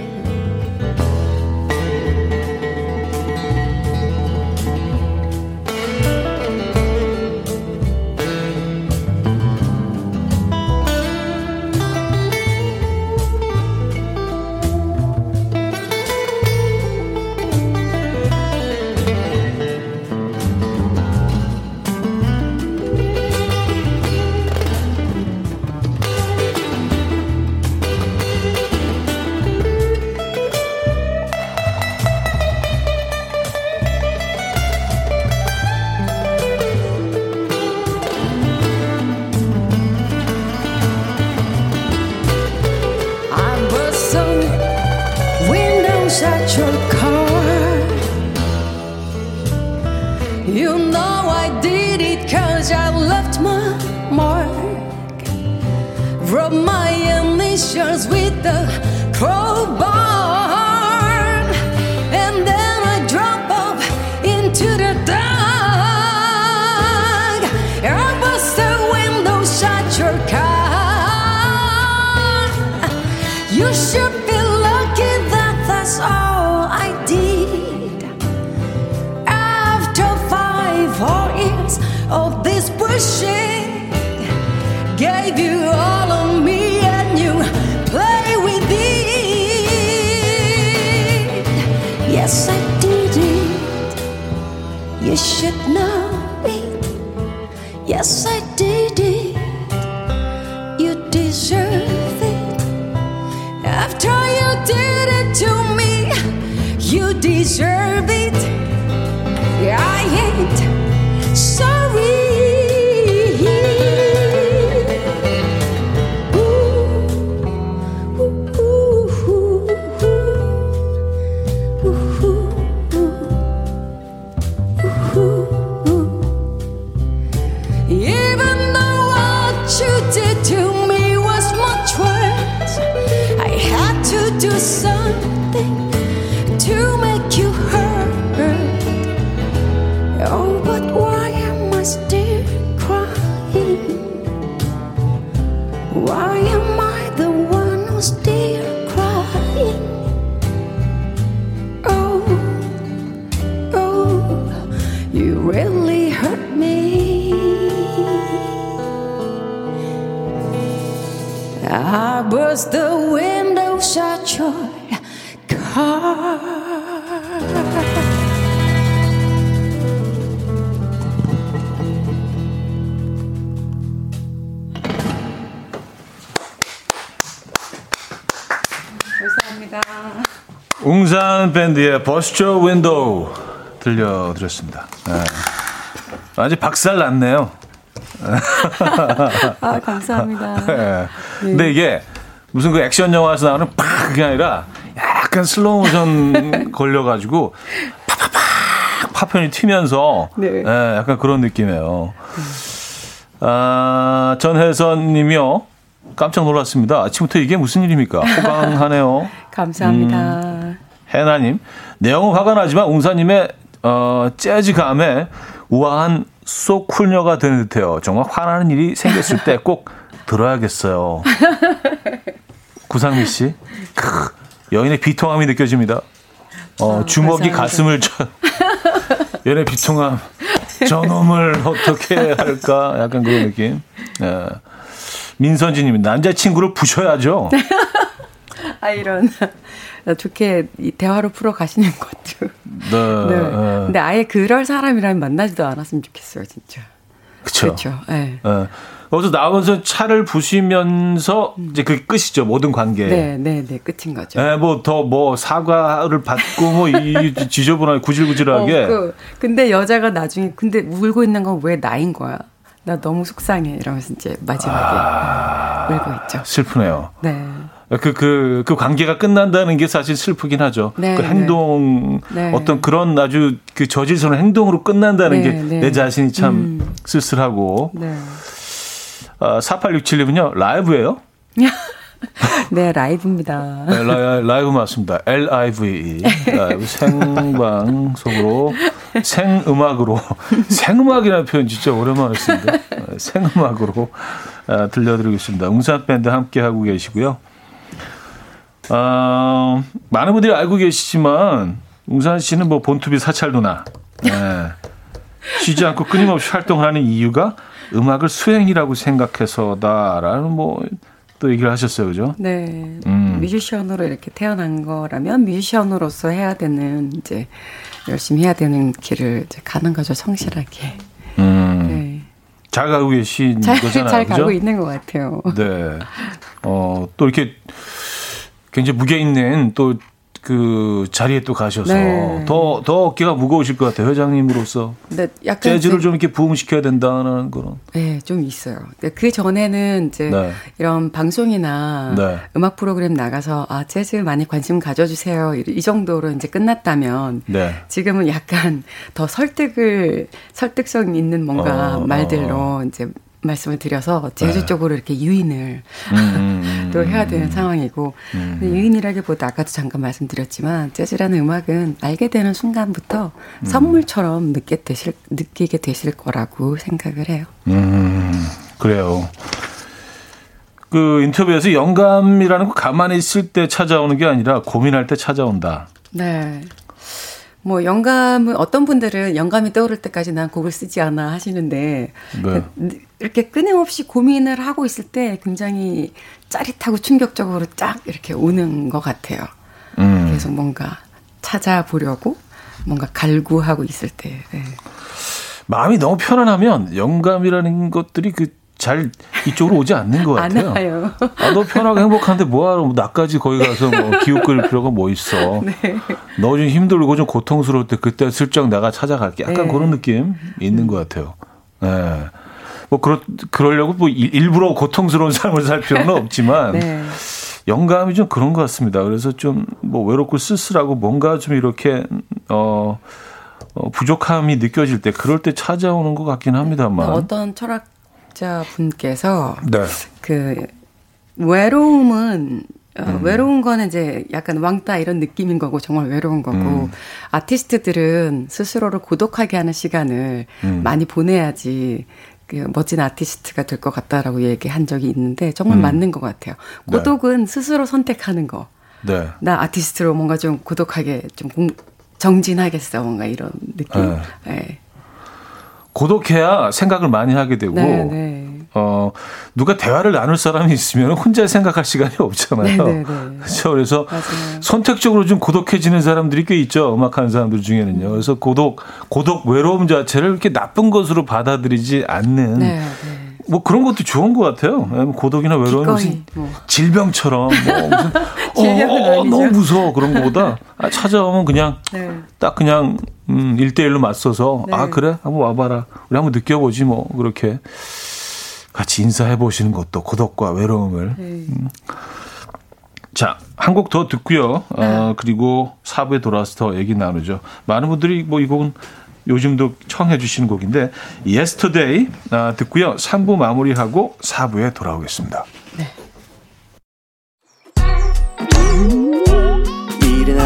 Bust Your Window 들려드렸습니다. 네. 아주 박살 났네요. 아, 감사합니다. 네. 네. 근데 이게 무슨 그 액션 영화에서 나오는 팍 그게 아니라 약간 슬로우 모션 걸려가지고 팍팍팍 파편이 튀면서 네. 예, 약간 그런 느낌이에요. 아, 전혜선 님이요. 깜짝 놀랐습니다. 아침부터 이게 무슨 일입니까? 호강하네요. 감사합니다. 음, 해나님, 내용은 화가 나지만 웅사님의 어, 재즈감에 우아한 쏙쿨녀가 되는 듯해요. 정말 화나는 일이 생겼을 때 꼭 들어야겠어요. 구상미 씨. 크, 여인의 비통함이 느껴집니다. 어, 아, 주먹이 가슴을 쳐. 여인의 비통함. 저놈을 어떻게 할까? 약간 그런 느낌. 예. 민선지님, 남자친구를 부셔야죠. 아, 이런. 좋게 대화로 풀어 가시는 것도. 네. 네. 네. 근데 아예 그럴 사람이라면 만나지도 않았으면 좋겠어요, 진짜. 그렇죠. 네. 네. 거기서 나오면서 차를 부시면서 음. 이제 그게 끝이죠. 모든 관계. 네, 네, 네. 끝인 거죠. 네, 뭐 더뭐 뭐 사과를 받고 뭐 이 지저분하게 구질구질하게. 어, 그, 근데 여자가 나중에 근데 울고 있는 건 왜 나인 거야? 나 너무 속상해 이러면서 이제 마지막에 아, 울고 있죠. 슬프네요. 네. 그, 그, 그 관계가 끝난다는 게 사실 슬프긴 하죠. 네, 그 네. 행동, 네. 어떤 그런 아주 그 저질스러운 행동으로 끝난다는 네, 게내 네. 자신이 참 음. 쓸쓸하고. 네. 아, 4867님은요, 라이브예요 네, 라이브입니다. 네, 라, 이브 맞습니다. L-I-V-E. 라이브 생방송으로, 생음악으로. 생음악이라는 표현 진짜 오랜만에 씁니다. 생음악으로 아, 들려드리고 있습니다. 웅산밴드 함께하고 계시고요. 어, 많은 분들이 알고 계시지만, 웅산 씨는 뭐 본투비 사찰 누나. 네. 쉬지 않고 끊임없이 활동을 하는 이유가 음악을 수행이라고 생각해서다라는 뭐 또 얘기를 하셨어요, 그죠? 네. 음. 뮤지션으로 이렇게 태어난 거라면 뮤지션으로서 해야 되는 이제 열심히 해야 되는 길을 이제 가는 거죠, 성실하게. 음. 네. 잘 가고 계신 잘, 거잖아요. 잘 가고 있는 것 같아요. 네. 어, 또 이렇게 굉장히 무게 있는 또 그 자리에 또 가셔서 네. 더, 더 어깨가 무거우실 것 같아요. 회장님으로서. 네, 약간 재즈를 좀 이렇게 부흥시켜야 된다는 그런. 네, 좀 있어요. 그 전에는 이제 네. 이런 방송이나 네. 음악 프로그램 나가서 아, 재즈 많이 관심 가져주세요. 이 정도로 이제 끝났다면 네. 지금은 약간 더 설득을, 설득성 있는 뭔가 어, 말들로 어. 이제 말씀을 드려서 제주 네. 쪽으로 이렇게 유인을 음, 음, 음 또 해야 되는 음, 상황이고 음. 유인이라기보다 아까도 잠깐 말씀드렸지만 재즈라는 음악은 알게 되는 순간부터 음. 선물처럼 느끼게 되실 느끼게 되실 거라고 생각을 해요. 음 그래요. 그 인터뷰에서 영감이라는 거 가만히 있을 때 찾아오는 게 아니라 고민할 때 찾아온다. 네. 뭐 영감은 어떤 분들은 영감이 떠오를 때까지 난 곡을 쓰지 않아 하시는데 네. 이렇게 끊임없이 고민을 하고 있을 때 굉장히 짜릿하고 충격적으로 쫙 이렇게 오는 것 같아요. 음. 계속 뭔가 찾아보려고 뭔가 갈구하고 있을 때. 네. 마음이 너무 편안하면 영감이라는 것들이 그 잘 이쪽으로 오지 않는 것 같아요. 안 와요. 아, 너 편하고 행복한데 뭐하러 뭐 나까지 거기 가서 뭐 기웃 거릴 필요가 뭐 있어. 네. 너좀 힘들고 좀 고통스러울 때 그때 슬쩍 내가 찾아갈게. 약간 네. 그런 느낌 있는 것 같아요. 네. 뭐 그러 그러려고 뭐 일부러 고통스러운 삶을 살 필요는 없지만 네. 영감이 좀 그런 것 같습니다. 그래서 좀 뭐 외롭고 쓸쓸하고 뭔가 좀 이렇게 어, 어 부족함이 느껴질 때 그럴 때 찾아오는 것 같긴 합니다만 어떤 철학 청자분께서 네. 그 외로움은 어, 음. 외로운 거는 이제 약간 왕따 이런 느낌인 거고 정말 외로운 거고 음. 아티스트들은 스스로를 고독하게 하는 시간을 음. 많이 보내야지 그 멋진 아티스트가 될 것 같다라고 얘기한 적이 있는데 정말 음. 맞는 것 같아요. 네. 고독은 네. 스스로 선택하는 거. 네. 나 아티스트로 뭔가 좀 고독하게 좀 공, 정진하겠어 뭔가 이런 느낌. 네. 네. 고독해야 생각을 많이 하게 되고 네, 네. 어 누가 대화를 나눌 사람이 있으면 혼자 생각할 시간이 없잖아요. 네, 네, 네. 그렇죠. 그래서 맞아요. 선택적으로 좀 고독해지는 사람들이 꽤 있죠. 음악하는 사람들 중에는요. 그래서 고독 고독 외로움 자체를 이렇게 나쁜 것으로 받아들이지 않는 네, 뭐 그런 것도 좋은 것 같아요. 고독이나 외로움이 무슨 뭐. 질병처럼 뭐 무슨 어, 어, 너무 무서워 그런 거보다 아, 찾아오면 그냥 네. 딱 그냥 음, 1대1로 맞서서 네. 아 그래 한번 와봐라 우리 한번 느껴보지 뭐 그렇게 같이 인사해 보시는 것도 고독과 외로움을 네. 음. 자, 한 곡 더 듣고요. 어, 네. 그리고 4부에 돌아와서 더 얘기 나누죠. 많은 분들이 뭐 이 곡은 요즘도 청해 주시는 곡인데 Yesterday 아, 듣고요. 3부 마무리하고 4부에 돌아오겠습니다.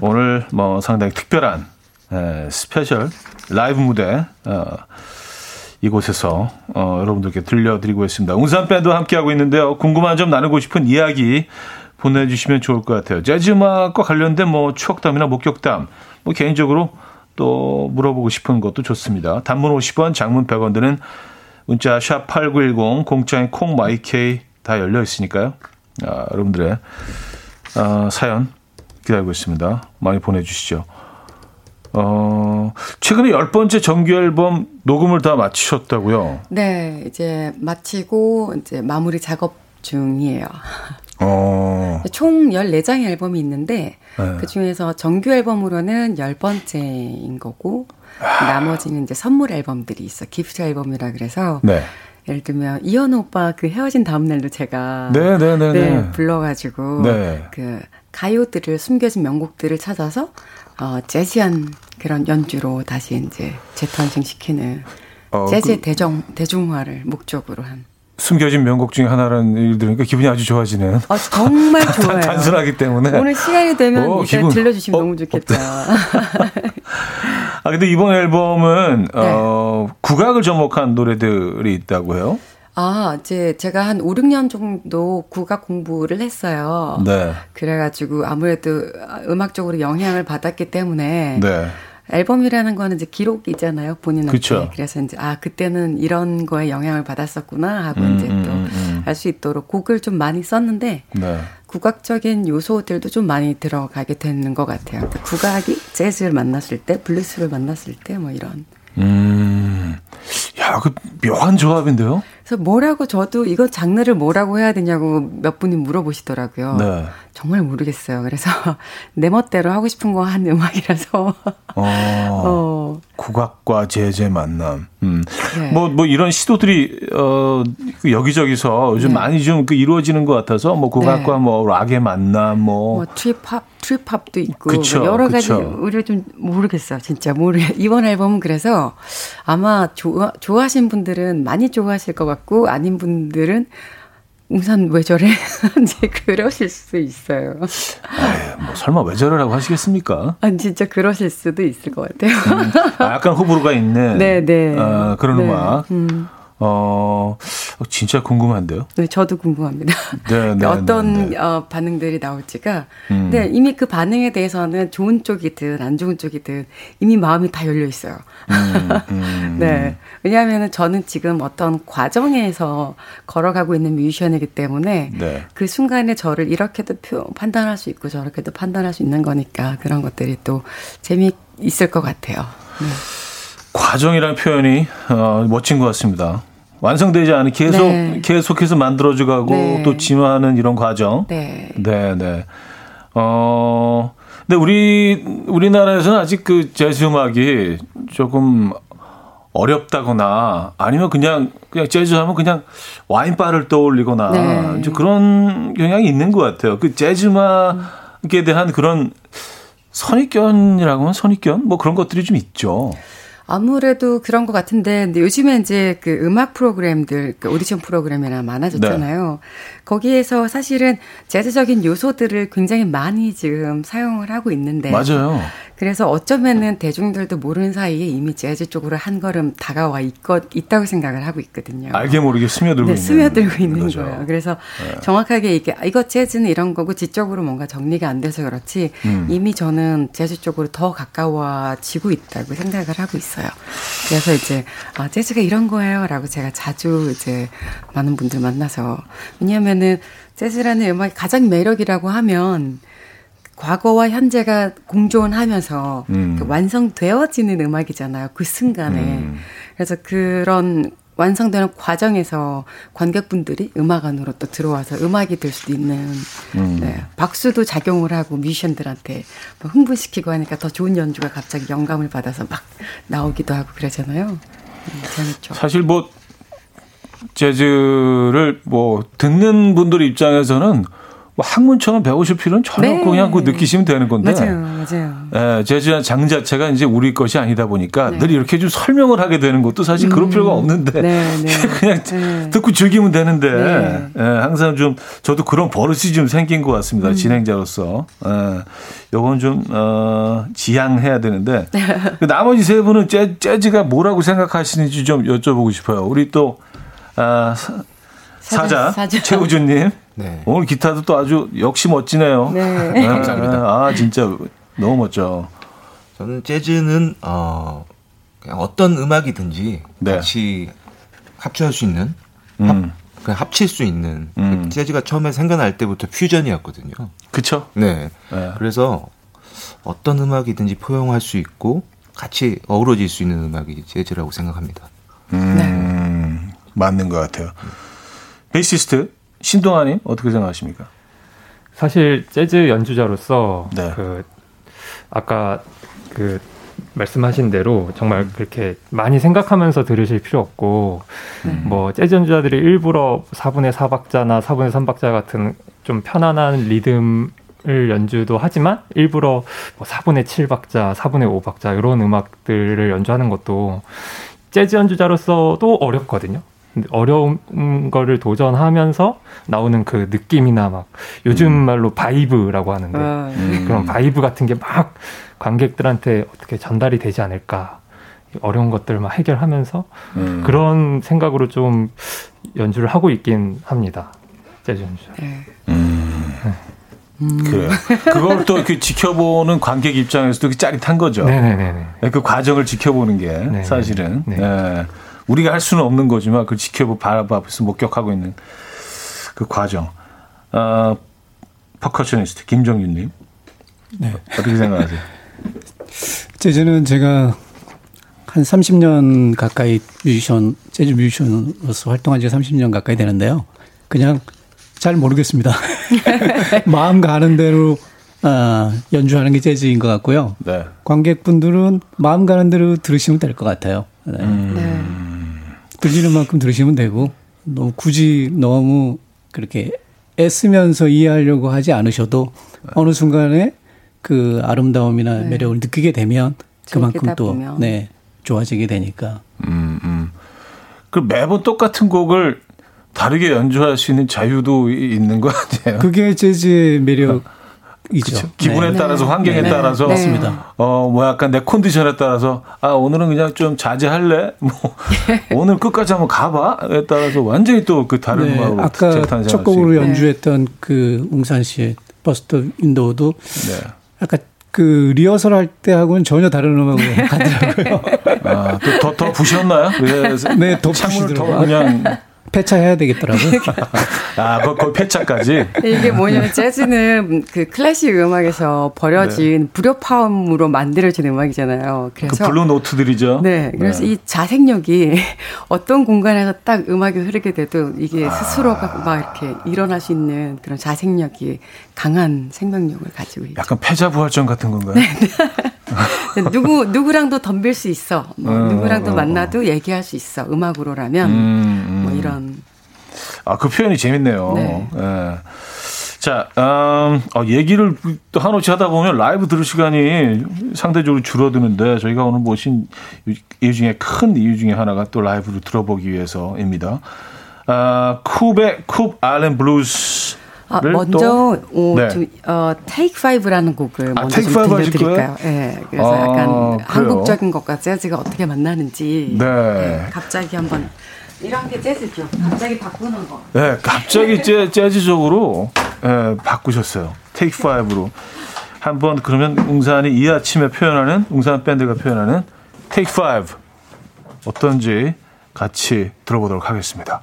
오늘 뭐 상당히 특별한 에, 스페셜 라이브 무대 어, 이곳에서 어, 여러분들께 들려드리고 있습니다. 웅산 밴드 함께하고 있는데요. 궁금한 점 나누고 싶은 이야기 보내주시면 좋을 것 같아요. 재즈 음악과 관련된 뭐 추억담이나 목격담, 뭐 개인적으로 또 물어보고 싶은 것도 좋습니다. 단문 50원, 장문 100원 드는 문자 샵 8910, 공짜인 콩마이케이 다 열려 있으니까요. 아, 여러분들의 아, 사연 기다리고 있습니다. 많이 보내주시죠. 어, 최근에 열 번째 정규 앨범 녹음을 다 마치셨다고요? 네, 이제 마치고 이제 마무리 작업 중이에요. 어. 총 14장의 앨범이 있는데 네. 그 중에서 정규 앨범으로는 열 번째인 거고 아. 나머지는 이제 선물 앨범들이 있어. 기프트 앨범이라 그래서 네. 예를 들면 이현 오빠 그 헤어진 다음 날도 제가 네, 네, 네, 네, 네. 불러가지고 네. 그 가요들을 숨겨진 명곡들을 찾아서 어, 재즈한 그런 연주로 다시 이제 재탄생시키는 어, 재즈 그, 대중 대중화를 목적으로 한 숨겨진 명곡 중에 하나라는 일 들으니까 기분이 아주 좋아지는. 아, 정말 좋아요. 단순하기 때문에. 오늘 시간이 되면 오, 기분, 들려주시면 어, 너무 좋겠다. 아, 근데 이번 앨범은, 네. 어, 국악을 접목한 노래들이 있다고 해요? 아, 이제 제가 한 5, 6년 정도 국악 공부를 했어요. 네. 그래가지고 아무래도 음악적으로 영향을 받았기 때문에. 네. 앨범이라는 거는 이제 기록이잖아요, 본인한테. 그쵸. 그래서 이제, 아, 그때는 이런 거에 영향을 받았었구나 하고 음, 이제 또 알수 음, 음. 있도록 곡을 좀 많이 썼는데, 네. 국악적인 요소들도 좀 많이 들어가게 되는 것 같아요. 그러니까 국악이 재즈를 만났을 때, 블루스를 만났을 때, 뭐 이런. 음, 야, 그 묘한 조합인데요? 그래서 뭐라고 저도 이거 장르를 뭐라고 해야 되냐고 몇 분이 물어보시더라고요. 네. 정말 모르겠어요. 그래서 내 멋대로 하고 싶은 거 한 음악이라서. 어, 어. 국악과 재즈의 만남. 음. 네. 뭐, 뭐 이런 시도들이, 어, 그 여기저기서 요즘 네. 많이 좀 그 이루어지는 것 같아서 뭐 국악과 네. 뭐 락의 만남 뭐. 뭐 트립합, 트립합도 있고. 그쵸, 뭐 여러 가지. 우리가 좀 모르겠어요. 진짜 모르겠 이번 앨범은 그래서 아마 좋아, 좋아하신 분들은 많이 좋아하실 것 같고 아닌 분들은 우선 왜 저래? 이제 그러실 수 있어요. 에이, 뭐 설마 왜 저래라고 하시겠습니까? 아 진짜 그러실 수도 있을 것 같아요. 음, 아, 약간 호불호가 있는 네, 네. 어, 그런 네. 음악. 음. 어, 진짜 궁금한데요? 네, 저도 궁금합니다. 네, 네, 어떤 네, 네. 어, 반응들이 나올지가. 음. 네, 이미 그 반응에 대해서는 좋은 쪽이든 안 좋은 쪽이든 이미 마음이 다 열려 있어요. 음, 음. 네. 왜냐하면 저는 지금 어떤 과정에서 걸어가고 있는 뮤지션이기 때문에 네. 그 순간에 저를 이렇게도 표, 판단할 수 있고 저렇게도 판단할 수 있는 거니까 그런 것들이 또 재미있을 것 같아요. 네. 과정이라는 표현이 어, 멋진 것 같습니다. 완성되지 않은 계속 네. 계속해서 만들어져가고 네. 또 진화하는 이런 과정. 네, 네, 네. 어, 근데 우리 우리나라에서는 아직 그 재즈 음악이 조금 어렵다거나 아니면 그냥 그냥 재즈 하면 그냥 와인바를 떠올리거나 네. 이제 그런 경향이 있는 것 같아요. 그 재즈 음악에 대한 그런 선입견이라고 하면 선입견 뭐 그런 것들이 좀 있죠. 아무래도 그런 것 같은데, 근데 요즘에 이제 그 음악 프로그램들, 그 오디션 프로그램이나 많아졌잖아요. 네. 거기에서 사실은 재즈적인 요소들을 굉장히 많이 지금 사용을 하고 있는데. 맞아요. 그래서 어쩌면은 대중들도 모르는 사이에 이미 재즈 쪽으로 한 걸음 다가와 있거, 있다고 생각을 하고 있거든요. 알게 모르게 스며들고 네, 있는. 스며들고 있는 거죠. 거예요. 그래서 네. 정확하게 이게, 아, 이거 재즈는 이런 거고 지적으로 뭔가 정리가 안 돼서 그렇지 음. 이미 저는 재즈 쪽으로 더 가까워지고 있다고 생각을 하고 있어요. 그래서 이제, 아, 재즈가 이런 거예요. 라고 제가 자주 이제 많은 분들 만나서. 왜냐면은 재즈라는 음악이 가장 매력이라고 하면 과거와 현재가 공존하면서 음. 그 완성되어지는 음악이잖아요. 그 순간에. 음. 그래서 그런 완성되는 과정에서 관객분들이 음악 안으로 또 들어와서 음악이 될 수도 있는 음. 네, 박수도 작용을 하고 뮤지션들한테 뭐 흥분시키고 하니까 더 좋은 연주가 갑자기 영감을 받아서 막 나오기도 하고 그러잖아요. 음, 재밌죠. 사실 뭐 재즈를 뭐 듣는 분들 입장에서는 뭐 학문처럼 배우실 필요는 전혀 네. 그냥 그 느끼시면 되는 건데. 맞아요, 맞아요. 예, 재즈 장 자체가 이제 우리 것이 아니다 보니까 네. 늘 이렇게 좀 설명을 하게 되는 것도 사실 그럴 음. 필요가 없는데 네, 네. 그냥 네. 듣고 즐기면 되는데 네. 예, 항상 좀 저도 그런 버릇이 좀 생긴 것 같습니다. 음. 진행자로서. 예, 요건 좀 어, 지양해야 되는데 그 나머지 세 분은 재, 재즈가 뭐라고 생각하시는지 좀 여쭤보고 싶어요. 우리 또 아, 사자, 사자. 최우준님. 네. 오늘 기타도 또 아주 역시 멋지네요. 네. 네. 감사합니다. 아, 진짜 너무 멋져. 저는 재즈는, 어, 그냥 어떤 음악이든지 네. 같이 합주할 수 있는, 음. 합, 그냥 합칠 수 있는. 음. 재즈가 처음에 생겨날 때부터 퓨전이었거든요. 그쵸? 네. 네. 그래서 어떤 음악이든지 포용할 수 있고 같이 어우러질 수 있는 음악이 재즈라고 생각합니다. 음, 네. 맞는 것 같아요. 베이시스트 신동아님 어떻게 생각하십니까? 사실 재즈 연주자로서 네. 그 아까 그 말씀하신 대로 정말 그렇게 많이 생각하면서 들으실 필요 없고 음. 뭐 재즈 연주자들이 일부러 4분의 4박자나 4분의 3박자 같은 좀 편안한 리듬 을 연주도 하지만 일부러 뭐 4분의 7박자, 4분의 5박자 이런 음악들을 연주하는 것도 재즈 연주자로서도 어렵거든요. 어려운 거를 도전하면서 나오는 그 느낌이나 막 요즘 음. 말로 vibe라고 하는데 아, 음. 그런 vibe 같은 게 막 관객들한테 어떻게 전달이 되지 않을까 어려운 것들 막 해결하면서 음. 그런 생각으로 좀 연주를 하고 있긴 합니다 재즈 연주. 네. 음. 네. 음. 그래요. 그걸 또 그 지켜보는 관객 입장에서도 짜릿한 거죠. 네네네. 그 과정을 지켜보는 게 네네. 사실은. 네. 네. 우리가 할 수는 없는 거지만 그걸 지켜보 바라봐서 목격하고 있는 그 과정. 어, 퍼커셔니스트 김정윤님. 네. 어떻게 생각하세요? 재즈는 제가 한 30년 가까이 뮤지션, 재즈 뮤지션으로서 활동한 지 30년 가까이 되는데요. 그냥 잘 모르겠습니다. 마음 가는 대로 아, 연주하는 게 재즈인 것 같고요. 네. 관객분들은 마음 가는 대로 들으시면 될 것 같아요. 네. 음. 네. 들리는 만큼 들으시면 되고 너무 굳이 너무 그렇게 애쓰면서 이해하려고 하지 않으셔도 어느 순간에 그 아름다움이나 네. 매력을 느끼게 되면 그만큼 또. 네, 좋아지게 되니까. 음, 음. 그 매번 똑같은 곡을 다르게 연주할 수 있는 자유도 있는 거 아니에요? 그게 재즈의 매력. 이죠. 기분에 네. 따라서 환경에 네. 따라서 맞습니다. 어뭐 약간 내 컨디션에 따라서 아 오늘은 그냥 좀 자제할래. 뭐 오늘 끝까지 한번 가봐에 따라서 완전히 또 그 다른 네. 음악으로 아까 첫 곡으로 연주했던 그 웅산 씨의 Bust Your Window도 네. 약간 그 리허설 할 때하고는 전혀 다른 음악으로 가더라고요. 아, 또 더 더 부셨나요? 네, 더 창문을 더 그냥 폐차해야 되겠더라고요. 아, 그, 그 폐차까지? 이게 뭐냐면 재즈는 그 클래식 음악에서 버려진 네. 불협화음으로 만들어진 음악이잖아요. 그래서. 그 blue note들이죠. 네. 그래서 네. 이 자생력이 어떤 공간에서 딱 음악이 흐르게 돼도 이게 아. 스스로가 막 이렇게 일어날 수 있는 그런 자생력이 강한 생명력을 가지고 있죠. 약간 패자부활전 같은 건가요? 네. 누구 누구랑도 덤빌 수 있어. 뭐 어, 누구랑도 어, 어. 만나도 얘기할 수 있어. 음악으로라면 음, 음. 뭐 이런. 아 그 표현이 재밌네요. 네. 네. 자, 음, 어, 얘기를 또 한없이 하다 보면 라이브 들을 시간이 상대적으로 줄어드는데 저희가 오늘 모신 이유 중에 큰 이유 중에 하나가 또 라이브를 들어보기 위해서입니다. 아, 쿱의 쿱 알렌 블루스 아, 먼저 오, 네. 좀, 어, Take Five라는 곡을 아, 먼저 좀 들려드릴까요? 네, 그래서 아, 약간 그래요? 한국적인 것과 재즈가 어떻게 만나는지 네. 네, 갑자기 한번 이런 게 재즈죠. 갑자기 바꾸는 거. 네, 갑자기 재, 재즈적으로 네, 바꾸셨어요. Take Five로. 한번 그러면 웅산이 이 아침에 표현하는 웅산 밴드가 표현하는 Take Five 어떤지 같이 들어보도록 하겠습니다.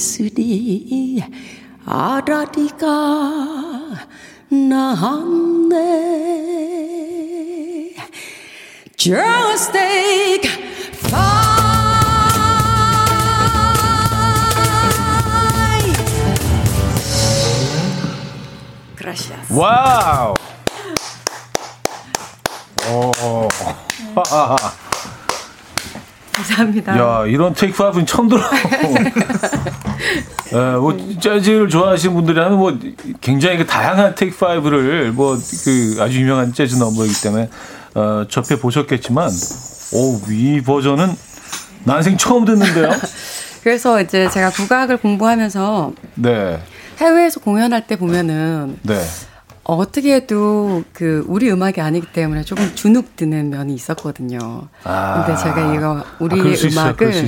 수리 수리 아라리가 나네 Just take five Gracias. 와우. 오. 감사합니다. 야, 이런 Take Five는 처음 들어. 예, 뭐 재즈를 좋아하시는 분들이라면 뭐 굉장히 그 다양한 Take Five를 뭐 그 아주 유명한 재즈 넘버이기 때문에 어, 접해 보셨겠지만, 오, 이 버전은 난생 처음 듣는데요. 그래서 이제 제가 국악을 공부하면서 네. 해외에서 공연할 때 보면은 네. 어떻게 해도 그 우리 음악이 아니기 때문에 조금 주눅 드는 면이 있었거든요. 아. 근데 제가 이거 우리의 아, 음악을 네.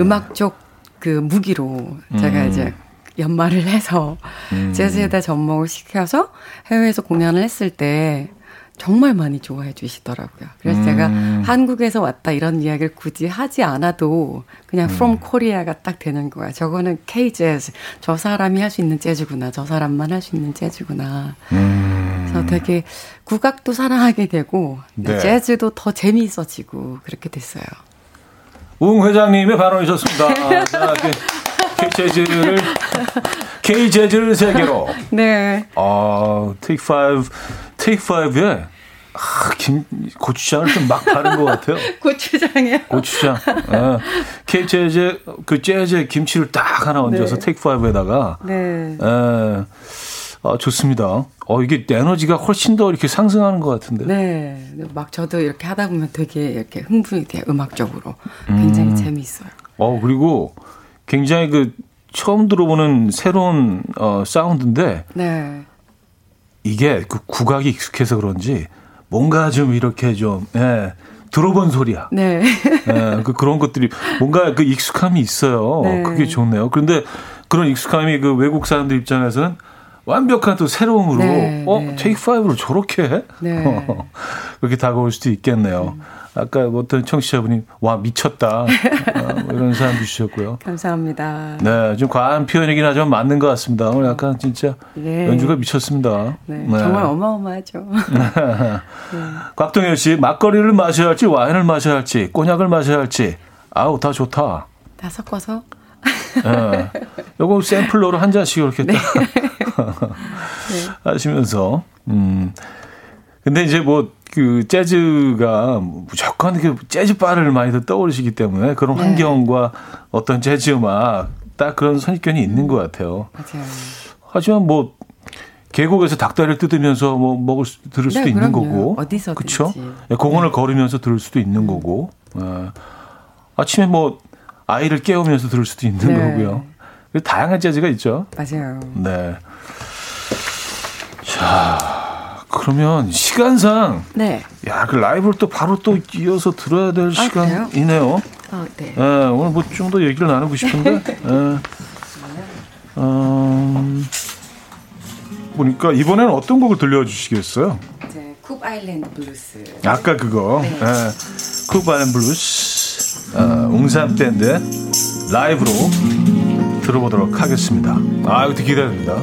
음악 쪽그 무기로 제가 음. 이제 연말을 해서 음. 재즈에다 접목을 시켜서 해외에서 공연을 했을 때 정말 많이 좋아해 주시더라고요. 그래서 음. 제가 한국에서 왔다 이런 이야기를 굳이 하지 않아도 그냥 음. from Korea가 딱 되는 거야. 저거는 K-재즈. 저 사람이 할 수 있는 재즈구나. 저 사람만 할 수 있는 재즈구나. 음. 그래서 되게 국악도 사랑하게 되고 네. 재즈도 더 재미있어지고 그렇게 됐어요. 웅 회장님의 발언이셨습니다. K-재즈를 K-재즈를 세계로. 네. 아, Take Five, Take Five에 아, 김 고추장을 좀 막 바른 것 같아요. 고추장이요? 고추장. 예. K 재즈 그 재즈 김치를 딱 하나 얹어서 네. 테이크 파이브에다가. 네. 예. 아, 좋습니다. 어, 이게 에너지가 훨씬 더 이렇게 상승하는 것 같은데. 네. 막 저도 이렇게 하다 보면 되게 이렇게 흥분이 돼요. 음악적으로. 굉장히 음. 재미있어요. 어, 그리고 굉장히 그 처음 들어보는 새로운 어, 사운드인데. 네. 이게 그 국악이 익숙해서 그런지 뭔가 좀 이렇게 좀, 예, 들어본 소리야. 네. 예, 그 그런 것들이 뭔가 그 익숙함이 있어요. 네. 그게 좋네요. 그런데 그런 익숙함이 그 외국 사람들 입장에서는 완벽한 또 새로움으로 네, 어 네. 테이크 파이브로 저렇게 해? 네. 그렇게 다가올 수도 있겠네요. 음. 아까 어떤 청취자분이 와 미쳤다 어, 뭐 이런 사람 주셨고요. 감사합니다. 네, 좀 과한 표현이긴 하지만 맞는 것 같습니다. 오늘 약간 진짜 네. 연주가 미쳤습니다. 네, 네. 정말 어마어마하죠. 네. 곽동현 씨 막걸리를 마셔야 할지 와인을 마셔야 할지 꼬냑을 마셔야 할지 아우 다 좋다. 다 섞어서. 네. 요거 샘플러로 한 잔씩 이렇게 네. 하시면서 음. 근데 이제 뭐 그 재즈가 무조건 그 재즈 바를 많이들 떠오르시기 때문에 그런 네. 환경과 어떤 재즈 음악 딱 그런 선입견이 있는 것 같아요. 맞아요. 하지만 뭐 계곡에서 닭다리를 뜯으면서 뭐 먹을 수, 들을 수도 네, 있는 거고 어디서 그렇죠? 공원을 네. 걸으면서 들을 수도 있는 거고 네. 아침에 뭐 아이를 깨우면서 들을 수도 있는 네. 거고요. 다양한 재즈가 있죠. 맞아요. 네. 자. 그러면 시간상 네. 야, 그 라이브를 또 바로 또 이어서 들어야 될 아, 시간이네요. 아, 네. 네. 오늘 뭐 좀 더 얘기를 나누고 싶은데. 네. 음, 보니까 이번에는 어떤 곡을 들려주시겠어요? 네, 쿱 Island 블루스. 아까 그거. 네. 네. 쿱 Island 블루스. 어, 웅산 밴드 라이브로 들어보도록 하겠습니다. 아, 이거 기대됩니다.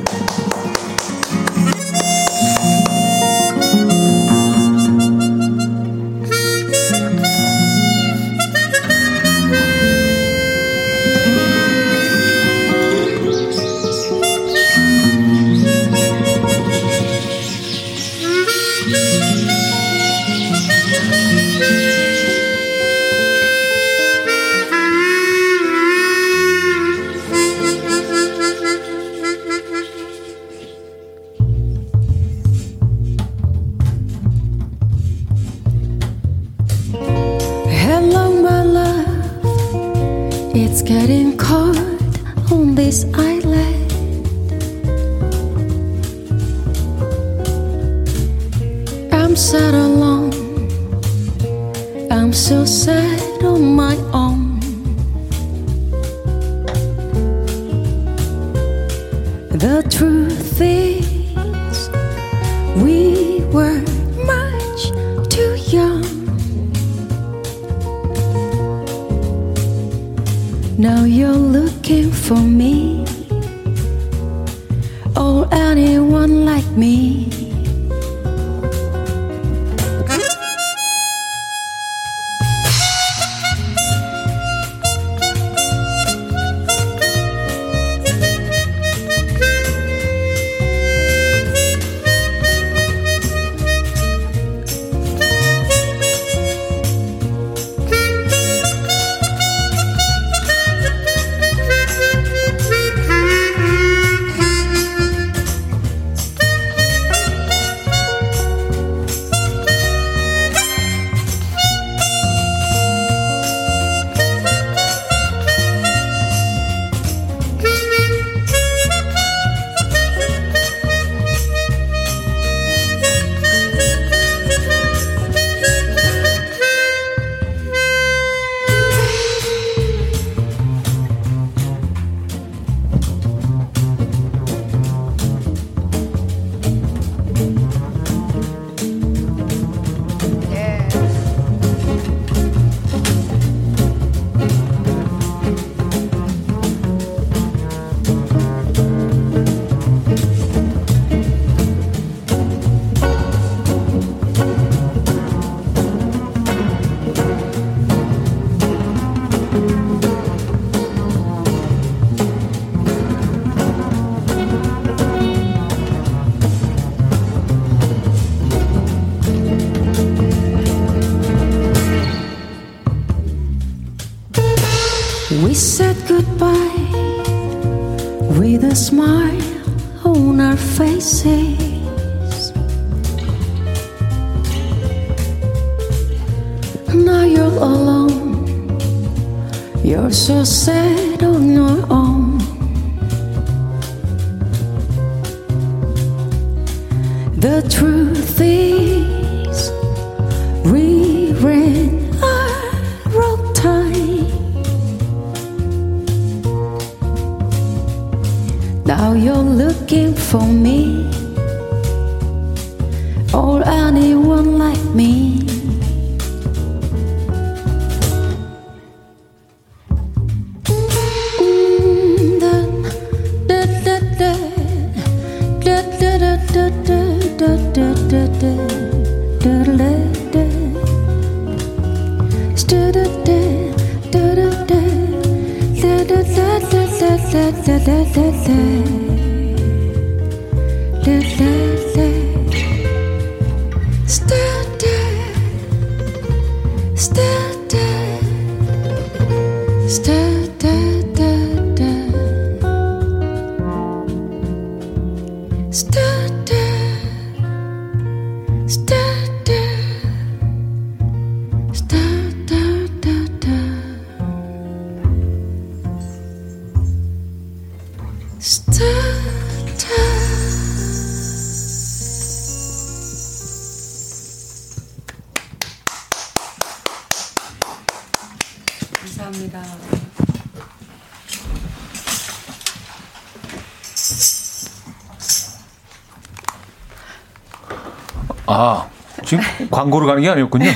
광고로 가는 게 아니었군요.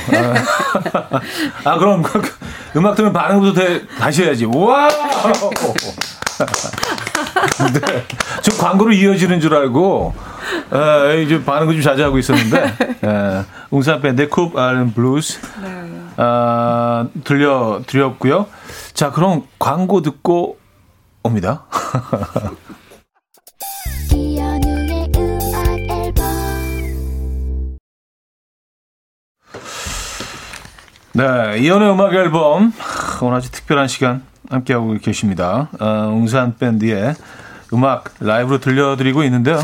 아, 아 그럼 그, 그 음악 들으면 반응부터 다시 해야지. 와! 네. 좀 광고로 이어지는 줄 알고 에, 이제 반응을 좀 자제하고 있었는데 에, 웅산 밴드의 쿱 알렌 블루스 네. 아, 들려 드렸고요. 자 그럼 광고 듣고 옵니다. 네, 이연의 음악 앨범 오늘 아주 특별한 시간 함께하고 계십니다. 어, 웅산 밴드의 음악 라이브로 들려드리고 있는데요.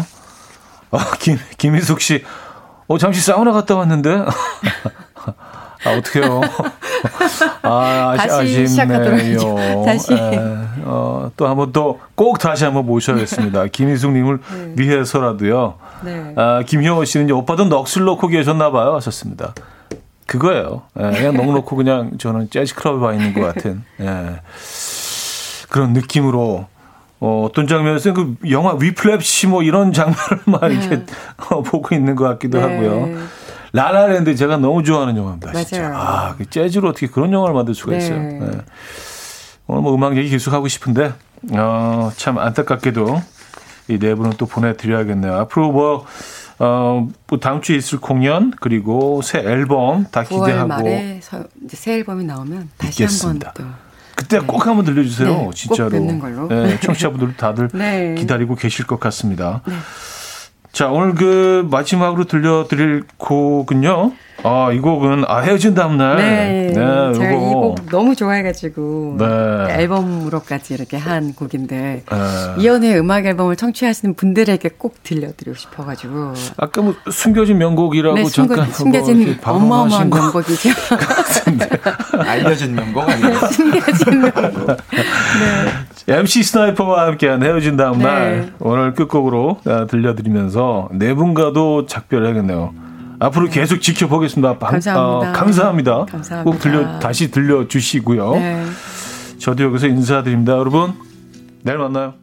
어, 김, 김희숙 씨, 어, 잠시 사우나 갔다 왔는데. 아, 어떡해요. 아, 다시 아쉽네요. 다시. 에, 어, 또 한번 또 꼭 다시 한번 모셔야겠습니다. 김희숙님을 네. 위해서라도요. 네. 아, 김효호 씨는 오빠도 넋을 놓고 계셨나 봐요. 하셨습니다. 그거예요. 예, 그냥 넉놓고 그냥 저는 재즈 클럽에 와 있는 것 같은 예, 그런 느낌으로 어, 어떤 장면에서 그 영화 위플랩시 뭐 이런 장면을 막 이렇게 네. 어, 보고 있는 것 같기도 네. 하고요. 라라랜드 제가 너무 좋아하는 영화입니다. 맞아요. 진짜. 아, 그 재즈로 어떻게 그런 영화를 만들 수가 네. 있어요. 네. 오늘 뭐 음악 얘기 계속 하고 싶은데 어, 참 안타깝게도 이 네 분은 또 보내드려야겠네요. 앞으로 뭐, 어, 뭐 다음 주에 있을 공연 그리고 새 앨범 다 기대하고. 9월 말에 서, 이제 새 앨범이 나오면 다시 한번 또. 그때 네. 꼭 한번 들려주세요. 네, 진짜로. 네, 청취자분들 다들 네. 기다리고 계실 것 같습니다. 네. 자, 오늘 그 마지막으로 들려드릴 곡은요. 아, 이 곡은 아 헤어진 다음 날. 네. 네 제가 이 곡 너무 좋아해 가지고 네. 앨범으로까지 이렇게 한 곡인데 네. 이연의 음악 앨범을 청취하시는 분들에게 꼭 들려드리고 싶어 가지고. 아까 뭐 숨겨진 명곡이라고 네, 잠깐 숨겨진 어마어마한 명곡이죠. 알려진 명곡 아니에요? 숨겨진 명곡. 네. MC 스나이퍼와 함께한 헤어진 다음 날 네. 오늘 끝곡으로 아, 들려드리면서 네 분과도 작별해야겠네요. 앞으로 계속 지켜보겠습니다. 감사합니다. 어, 감사합니다. 감사합니다. 꼭 들려 다시 들려 주시고요. 네. 저도 여기서 인사드립니다. 여러분 내일 만나요.